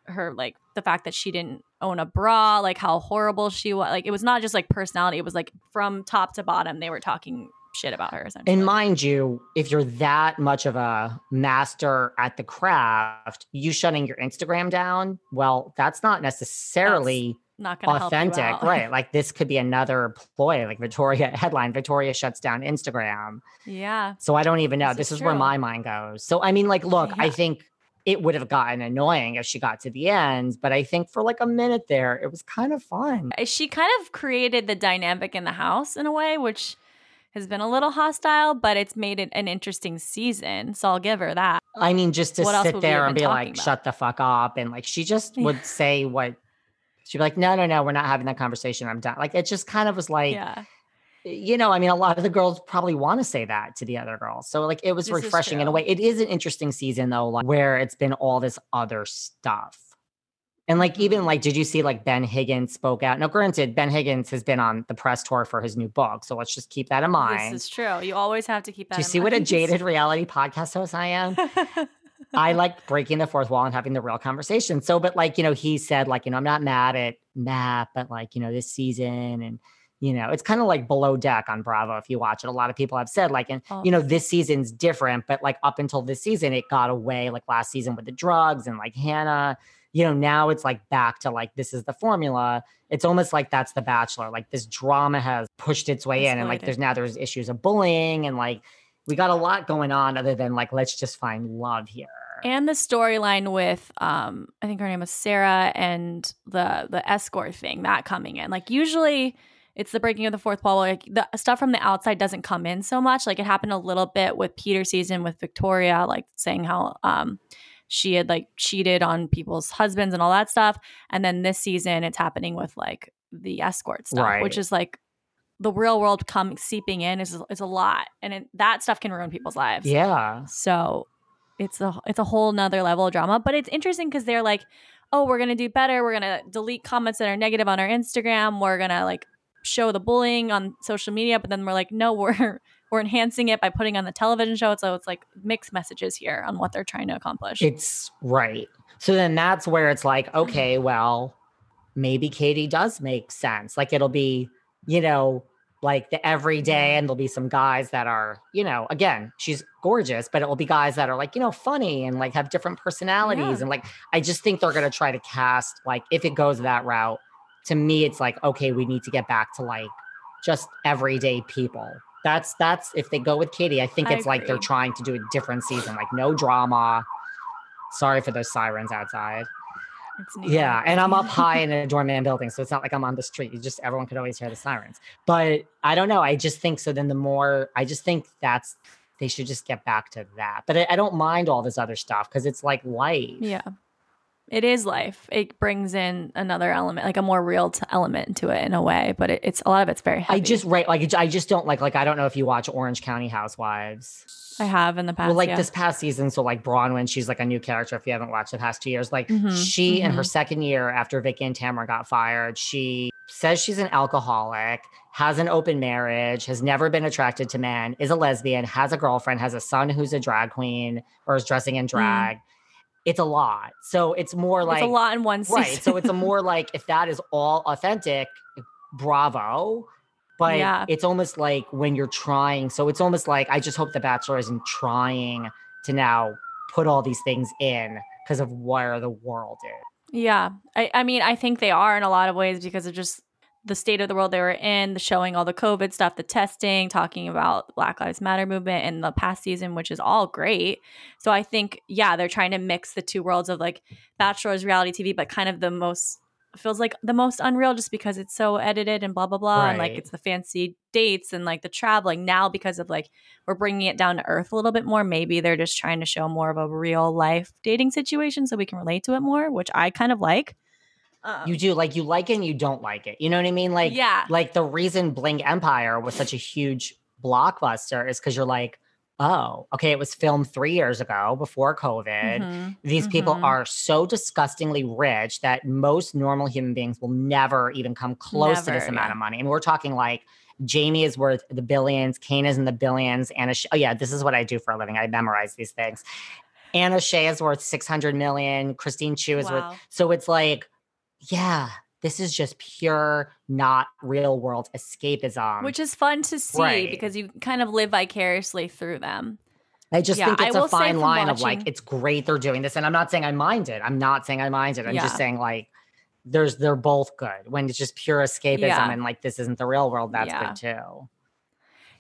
her, like the fact that she didn't own a bra, like how horrible she was. Like, it was not just like personality. It was like from top to bottom, they were talking shit about her. And mind you, if you're that much of a master at the craft, you shutting your Instagram down, well, that's not necessarily not gonna authentic, right? Like this could be another ploy, like Victoria headline: Victoria shuts down Instagram. yeah. So I don't even know. This This, is is where my mind goes. So I mean, like, look, I think it would have gotten annoying if she got to the end, but I think for like a minute there, it was kind of fun. She kind of created the dynamic in the house in a way, which has been a little hostile, but it's made it an interesting season. So I'll give her that. I mean, just to What sit there and be like, about? shut the fuck up. And like, she just would say what she'd be like, no, no, no, we're not having that conversation. I'm done. Like, it just kind of was like, yeah. you know, I mean, a lot of the girls probably want to say that to the other girls. So like, it was This refreshing in a way. It is an interesting season though, like where it's been all this other stuff. And like, even like, did you see like Ben Higgins spoke out? Now, granted, Ben Higgins has been on the press tour for his new book. So let's just keep that in mind. This is true. You always have to keep that. Do you see what a jaded reality podcast host I am? I like breaking the fourth wall and having the real conversation. So, but like, you know, he said, like, you know, I'm not mad at Matt, but like, you know, this season and, you know, it's kind of like below deck on Bravo if you watch it. A lot of people have said, like, and, Oh. you know, this season's different, but like up until this season, it got away like last season with the drugs and like Hannah, you know, now it's like back to like, this is the formula. It's almost like that's the bachelor. Like this drama has pushed its way in and like there's now there's issues of bullying and like, we got a lot going on other than like, let's just find love here. and the storyline with um I think her name was Sarah and the the escort thing that coming in. Like usually it's the breaking of the fourth wall. Like the stuff from the outside doesn't come in so much. Like it happened a little bit with Peter season with Victoria, like saying how um she had like cheated on people's husbands and all that stuff. And then this season it's happening with like the escort stuff, which is like the real world come seeping in is is a lot. And it, that stuff can ruin people's lives. Yeah. So it's a it's a whole nother level of drama. But it's interesting because they're like, oh, we're gonna do better. We're gonna delete comments that are negative on our Instagram. We're gonna like show the bullying on social media. But then we're like, no, we're we're enhancing it by putting on the television show. So it's like mixed messages here on what they're trying to accomplish. It's right. So then that's where it's like, mm-hmm. okay, well, maybe Katie does make sense. Like it'll be, you know, like the everyday, mm-hmm. and there'll be some guys that are, you know, again, she's gorgeous, but it will be guys that are like, you know, funny and like have different personalities. Yeah. And like, I just think they're going to try to cast, like, if it goes that route, to me, it's like, okay, we need to get back to like just everyday people. That's that's if they go with Katie, I think I it's like they're trying to do a different season, like no drama. Sorry for those sirens outside. It's Yeah, and I'm up high in a doorman building, so it's not like I'm on the street. You just everyone could always hear the sirens. But I don't know. I just think so. Then the more I just think that's they should just get back to that. But I, I don't mind all this other stuff because it's like life. Yeah. It is life. It brings in another element, like a more real t- element to it in a way, but it, it's a lot of it's very heavy. I just right like I just don't like like I don't know if you watch Orange County Housewives. I have in the past. well, like yeah. this past season, so like Braunwyn, she's like a new character. If you haven't watched the past two years, like Mhm, she in her mhm. second year after Vicki and Tamra got fired, she says she's an alcoholic, has an open marriage, has never been attracted to men, is a lesbian, has a girlfriend, has a son who's a drag queen or is dressing in drag. It's a lot. So it's more like it's a lot in one season. right. So it's a more like if that is all authentic, eh, bravo. But Yeah. it's almost like when you're trying. So it's almost like I just hope the Bachelor isn't trying to now put all these things in because of where the world is. Yeah. I, I mean, I think they are in a lot of ways because of just the state of the world they were in, the showing all the COVID stuff, the testing, talking about Black Lives Matter movement in the past season, which is all great. So I think, yeah, they're trying to mix the two worlds of like Bachelor's reality TV, but kind of the most feels like the most unreal just because it's so edited and blah blah blah and like it's the fancy dates and like the traveling now because of like we're bringing it down to earth a little bit more maybe they're just trying to show more of a real life dating situation so we can relate to it more which i kind of like um, You do like you like it and you don't like it. You know what I mean? Like yeah like the reason Bling Empire was such a huge blockbuster is because you're like, oh, okay, it was filmed three years ago before COVID. Mhm, These people mhm. are so disgustingly rich that most normal human beings will never even come close to this Never, amount yeah. of money. And we're talking like Jamie is worth the billions, Kane is in the billions, Anna. Sh- oh yeah, this is what I do for a living. I memorize these things. Anna Shay is worth six hundred million. Christine Chiu is Wow. worth. So it's like, yeah, this is just pure, not real world escapism. which is fun to see right. because you kind of live vicariously through them I just Yeah, think it's will a fine line of like it's great they're doing this, and I'm not saying I mind it. I'm not saying I mind it. I'm just saying like there's they're both good. When it's just pure escapism Yeah. and like this isn't the real world, that's Yeah. good too.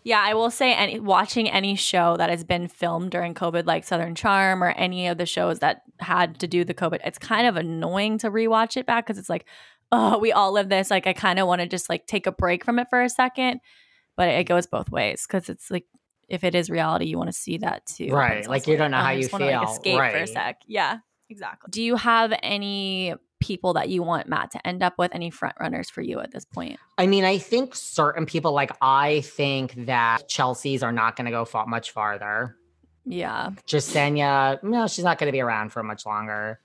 Yeah, I will say any watching any show that has been filmed during COVID, like Southern Charm or any of the shows that had to do the COVID, it's kind of annoying to rewatch it back because it's like, oh, we all live this. Like I kind of want to just like take a break from it for a second. But it goes both ways because it's like if it is reality, you want to see that too. Right, like, you don't know oh, how I you just wanna, like, feel. escape for a Right. sec. Yeah, exactly. Do you have any people that you want Matt to end up with? Any front runners for you at this point? I mean, I think certain people like I think that Chelsea's are not going to go far, much farther. Yeah, Jessenia, no, she's not going to be around for much longer.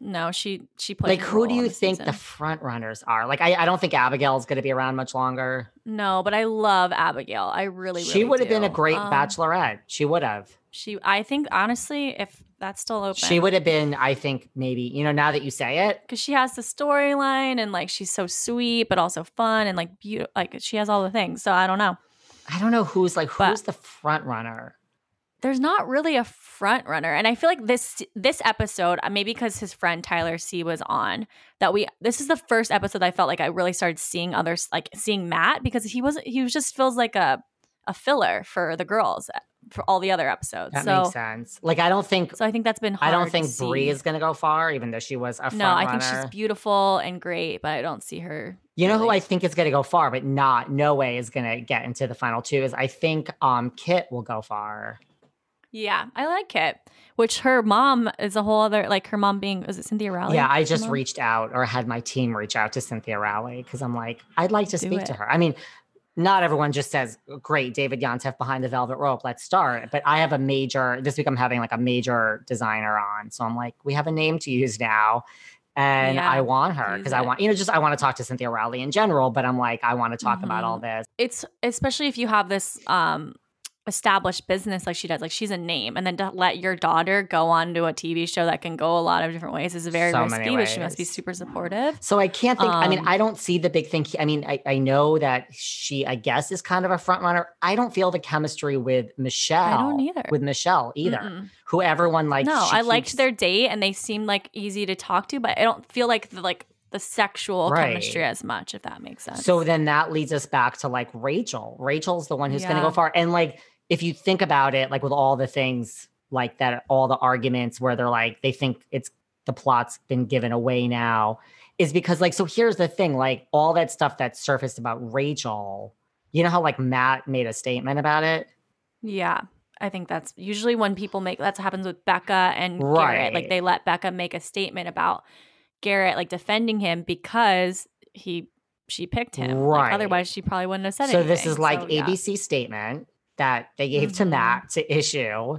no, she she played. like, who do you think season. the front runners are? Like, I, I don't think Abigail's going to be around much longer. No, but I love Abigail. I really, she would have been a great Um, bachelorette. She would have. She, I think, honestly, if that's still open, She would have been, I think, maybe, you know, now that you say it, because she has the storyline and like she's so sweet, but also fun and like beautiful. Like she has all the things. So I don't know. I don't know who's like, But- who's the front runner? There's not really a front runner, and I feel like this this episode, uh, maybe because his friend Tyler C was on, that we this is the first episode I felt like I really started seeing others, like seeing Matt because he wasn't he was just feels like a a filler for the girls for all the other episodes. That so makes sense. Like, I don't think, so I think that's been hard I don't think. Bri is going to go far, even though she was a No, I runner. think she's beautiful and great, but I don't see her. You know who I think is going to go far, but not no way is going to get into the final two. Is I think um Kit will go far. Yeah, I like Kit, which her mom is a whole other like her mom being was it Cynthia Rowley? yeah, I just mom? reached out or had my team reach out to Cynthia Rowley because I'm like, I'd like to Do speak to her. I mean, not everyone just says, "Great, David Yontef behind the velvet rope, let's start." But I have a major this week. I'm having like a major designer on, so I'm like, we have a name to use now. And Yeah, I want her because I want, you know, just I want to talk to Cynthia Rowley in general, but I'm like, I want to talk about all this. It's especially if you have this um established business like she does, like she's a name, and then to let your daughter go on to a TV show that can go a lot of different ways is very So risky, but she must be super supportive. So I can't think. I mean, Um, I don't see the big thing. I mean, I, I know that she, I guess, is kind of a front runner. I don't feel the chemistry with Michelle. I don't either. With Michelle either. Mm-mm. Who everyone like. no, she I liked their date and they seemed like easy to talk to, but I don't feel like the like the sexual Right. chemistry as much, if that makes sense. So then that leads us back to like Rachel. Rachel's the one who's going to go far. And like, if you think about it, like with all the things like that, all the arguments where they're like, they think it's the plot's been given away now, is because like, so here's the thing like, all that stuff that surfaced about Rachel, you know how like Matt made a statement about it? Yeah. I think that's usually when people make that happens with Becca and Garrett. Right. Like they let Becca make a statement about Garrett like defending him because he she picked him. Like, Right. otherwise she probably wouldn't have said it. so anything. this is like So, yeah. ABC statement that they gave to Mhm. Matt to issue.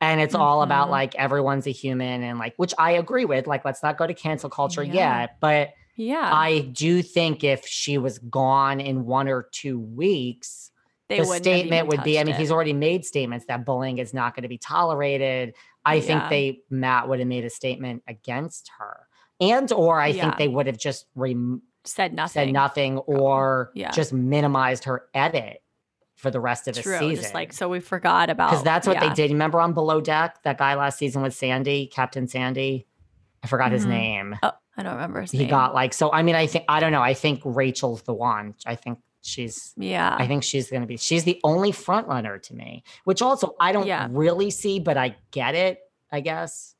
And it's all about Mhm. like everyone's a human and like which I agree with. Like, let's not go to cancel culture Yeah. yet. But Yeah. I do think if she was gone in one or two weeks, they the statement would be I mean, it. he's already made statements that bullying is not going to be tolerated. I think they Matt would have made a statement against her. And or I Yeah. think they would have just rem- said nothing. said nothing or Yeah. just minimized her edit for the rest of the True. season. Just like so we forgot about because that's what yeah. they did. Remember on Below Deck, that guy last season with Sandy, Captain Sandy? I forgot his Mhm. name. Oh, I don't remember his He name. got like so. I mean, I think I don't know. I think Rachel's the one. I think she's. yeah. I think she's going to be. She's the only front runner to me, which also I don't Yeah. really see, but I get it. I guess.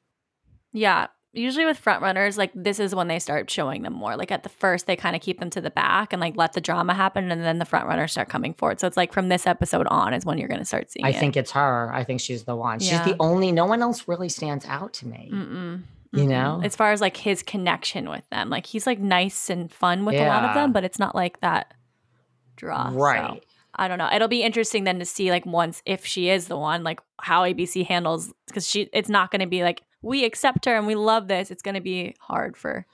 Yeah. Usually with front runners, like this is when they start showing them more. Like at the first, they kind of keep them to the back and like let the drama happen, and then the front runners start coming forward. So it's like from this episode on is when you're going to start seeing. I it. think it's her. I think she's the one. She's Yeah. the only. No one else really stands out to me. Mm-mm. You Mm-mm. know? as far as like his connection with them, like he's like nice and fun with a lot of them, but it's not like that draw. so. Right. I don't know. It'll be interesting then to see like once if she is the one, like how ABC handles because she it's not going to be like we accept her and we love this. It's going to be hard for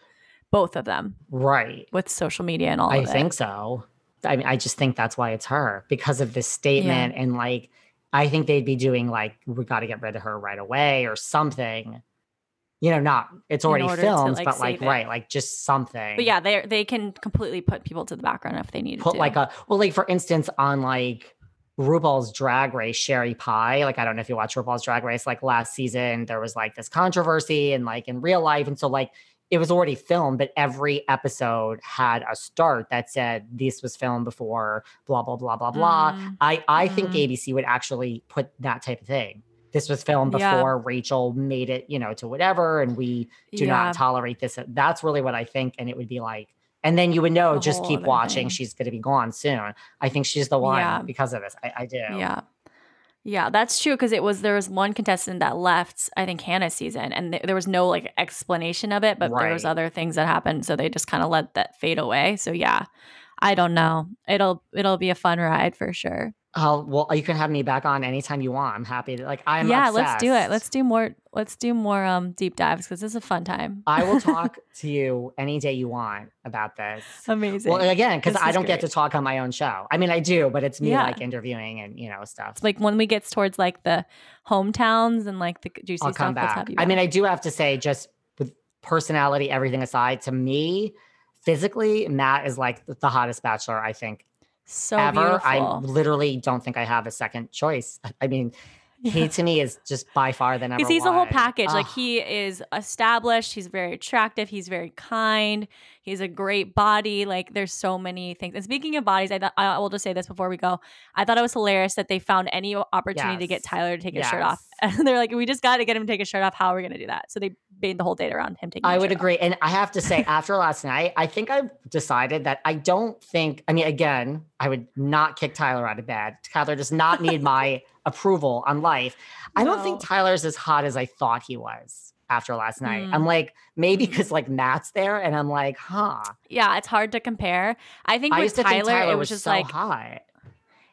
both of them Right. with social media and all I think so. I mean, I just think that's why it's her because of this statement. And like, I think they'd be doing like, we got to get rid of her right away or something. You know, not, it's already filmed, like, but like, it. right, like just something. But yeah, they they can completely put people to the background if they need to Put to. like a, well, like for instance, on like RuPaul's Drag Race, Sherry Pie. Like, I don't know if you watch RuPaul's Drag Race. Like last season, there was like this controversy and like in real life. And so, like, it was already filmed, but every episode had a start that said this was filmed before, blah, blah, blah, blah, blah. Mm, I, I think Mhm. ABC would actually put that type of thing. This was filmed Yeah. before Rachel made it, you know, to whatever, and we do yeah. not tolerate this. That's really what I think. And it would be like, and then you would know, A just keep watching. thing. She's going to be gone soon. I think she's the one Yeah. because of this. I, I do. Yeah. Yeah, that's true because it was there was one contestant that left, I think Hannah's season, and th- there was no like explanation of it, but there was other things that happened, so they just kind of let that fade away. So yeah, I don't know. It'll it'll be a fun ride for sure. Oh, well, you can have me back on anytime you want. I'm happy to, like, I'm yeah, let's do it. Let's do more. Let's do more um deep dives because this is a fun time. I will talk to you any day you want about this. Amazing. Well, again, because I don't get to talk on my own show. I mean, I do, but it's me Yeah. like interviewing and, you know, stuff. It's like when we get towards like the hometowns and like the juicy I'll stuff. come let's back. I mean. I do have to say, just with personality, everything aside, to me, physically, Matt is like the hottest bachelor, I think, so ever. I literally don't think I have a second choice. I mean, he to me is just by far the number because he's the whole one. package. Like he is established. He's very attractive. He's very kind. He's a great body. Like there's so many things. And speaking of bodies, I thought I will just say this before we go. I thought it was hilarious that they found any opportunity to get Tyler to take his shirt off, and they're like, "We just got to get him to take his shirt off. How are we going to do that?" So they made the whole date around him taking. I his would shirt off. agree. And I have to say, after last night, I think I've decided that I don't think, I mean, again, I would not kick Tyler out of bed. Tyler does not need my approval on life. I don't think Tyler's as hot as I thought he was after last night. Mm. I'm like, maybe because like Matt's there, and I'm like, huh. Yeah, it's hard to compare. I think I with Tyler, think Tyler it was just so like hot.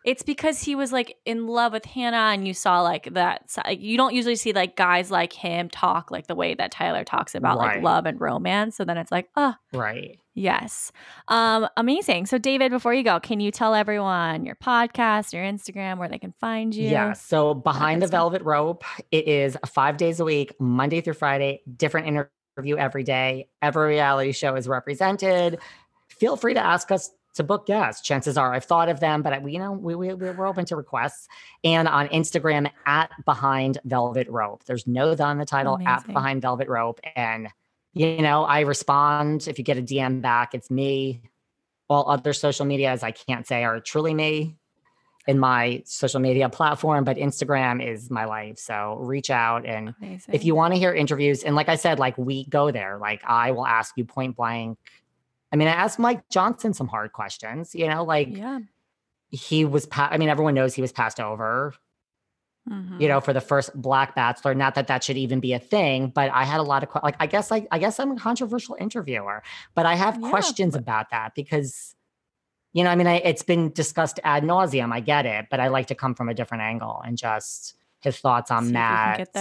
It's because he was like in love with Hannah, and you saw like that. Like, you don't usually see like guys like him talk like the way that Tyler talks about like love and romance. So then it's like, oh, Right. yes, um, amazing. So David, before you go, can you tell everyone your podcast, your Instagram, where they can find you? Yeah. So behind the velvet rope, it is five days a week, Monday through Friday, different interview every day. Every reality show is represented. Feel free to ask us to book guests. Chances are I've thought of them, but we, you know, we, we, we're open to requests. And on Instagram at behind velvet rope. There's no the on the title at behind velvet rope. And You know, I respond if you get a DM back, it's me. All other social medias I can't say are truly me in my social media platform, but Instagram is my life. So reach out and Amazing. if you want to hear interviews, and like I said, like we go there, like I will ask you point blank. I mean, I asked Mike Johnson some hard questions, you know, like yeah. he was, pa- I mean, everyone knows he was passed over, Mhm. you know, for the first Black Bachelor. Not that that should even be a thing, but I had a lot of, like, I guess, like, I guess I'm a controversial interviewer, but I have Yeah, questions about that because, you know, I mean, I, it's been discussed ad nauseum. I get it, but I like to come from a different angle and just his thoughts on that. get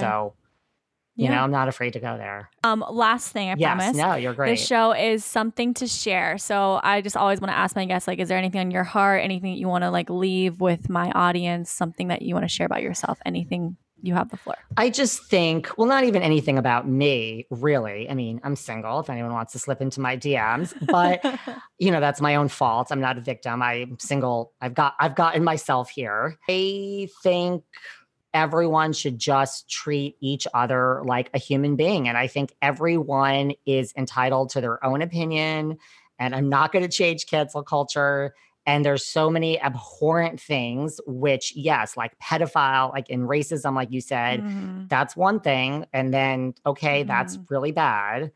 So, you know, I'm not afraid to go there. Um, last thing I yes, promise. no, you're great. This show is something to share. So I just always want to ask my guests, like, is there anything on your heart, anything that you want to like leave with my audience, something that you want to share about yourself, anything you have the floor. I just think, well, not even anything about me, really. I mean, I'm single if anyone wants to slip into my DMs, but you know, that's my own fault. I'm not a victim. I'm single. I've got I've gotten myself here. I think everyone should just treat each other like a human being. And I think everyone is entitled to their own opinion. And I'm not going to change cancel culture. And there's so many abhorrent things, which, yes, like pedophile, like in racism, like you said, Mhm. that's one thing. And then, okay, that's really bad.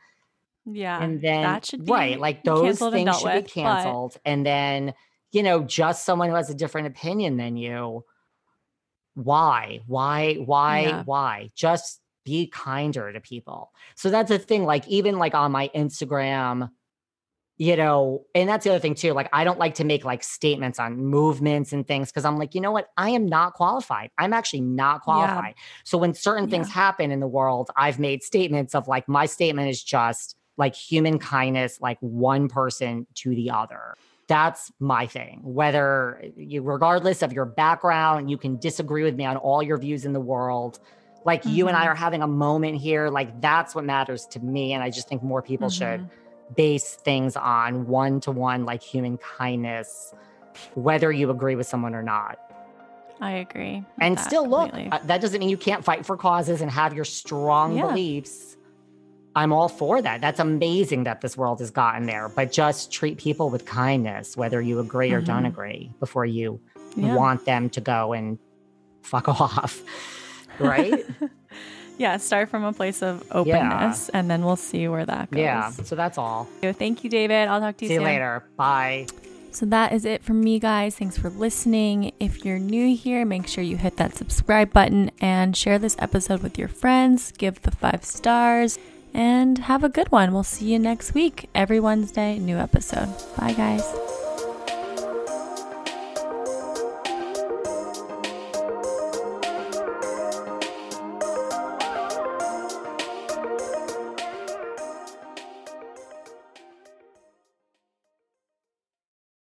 Yeah. and then, that should be right, like those things should with, be but- canceled. And then, you know, just someone who has a different opinion than you, why, why, why, Yeah. why? Just be kinder to people. So that's the thing. Like, even like on my Instagram, you know, and that's the other thing too. Like, I don't like to make like statements on movements and things because I'm like, you know what? I am not qualified. I'm actually not qualified. So when certain things happen in the world, I've made statements of like, my statement is just like human kindness, like one person to the other. That's my thing. Whether you, regardless of your background, you can disagree with me on all your views in the world. Like you and I Mhm. are having a moment here. Like that's what matters to me. And I just think more people should Mhm. base things on one to one, like human kindness, whether you agree with someone or not. I agree. And still, look, completely. uh, that doesn't mean you can't fight for causes and have your strong Yeah. beliefs. I'm all for that. That's amazing that this world has gotten there, but just treat people with kindness, whether you agree or don't Mhm. agree, before you Yeah. want them to go and fuck off. Right? yeah. Start from a place of openness, and then we'll see where that goes. yeah. So that's all. Thank you, David. I'll talk to you See you later. Bye. So that is it from me, guys. Thanks for listening. If you're new here, make sure you hit that subscribe button and share this episode with your friends. Give the five stars and have a good one. We'll see you next week. Every Wednesday, new episode. Bye, guys.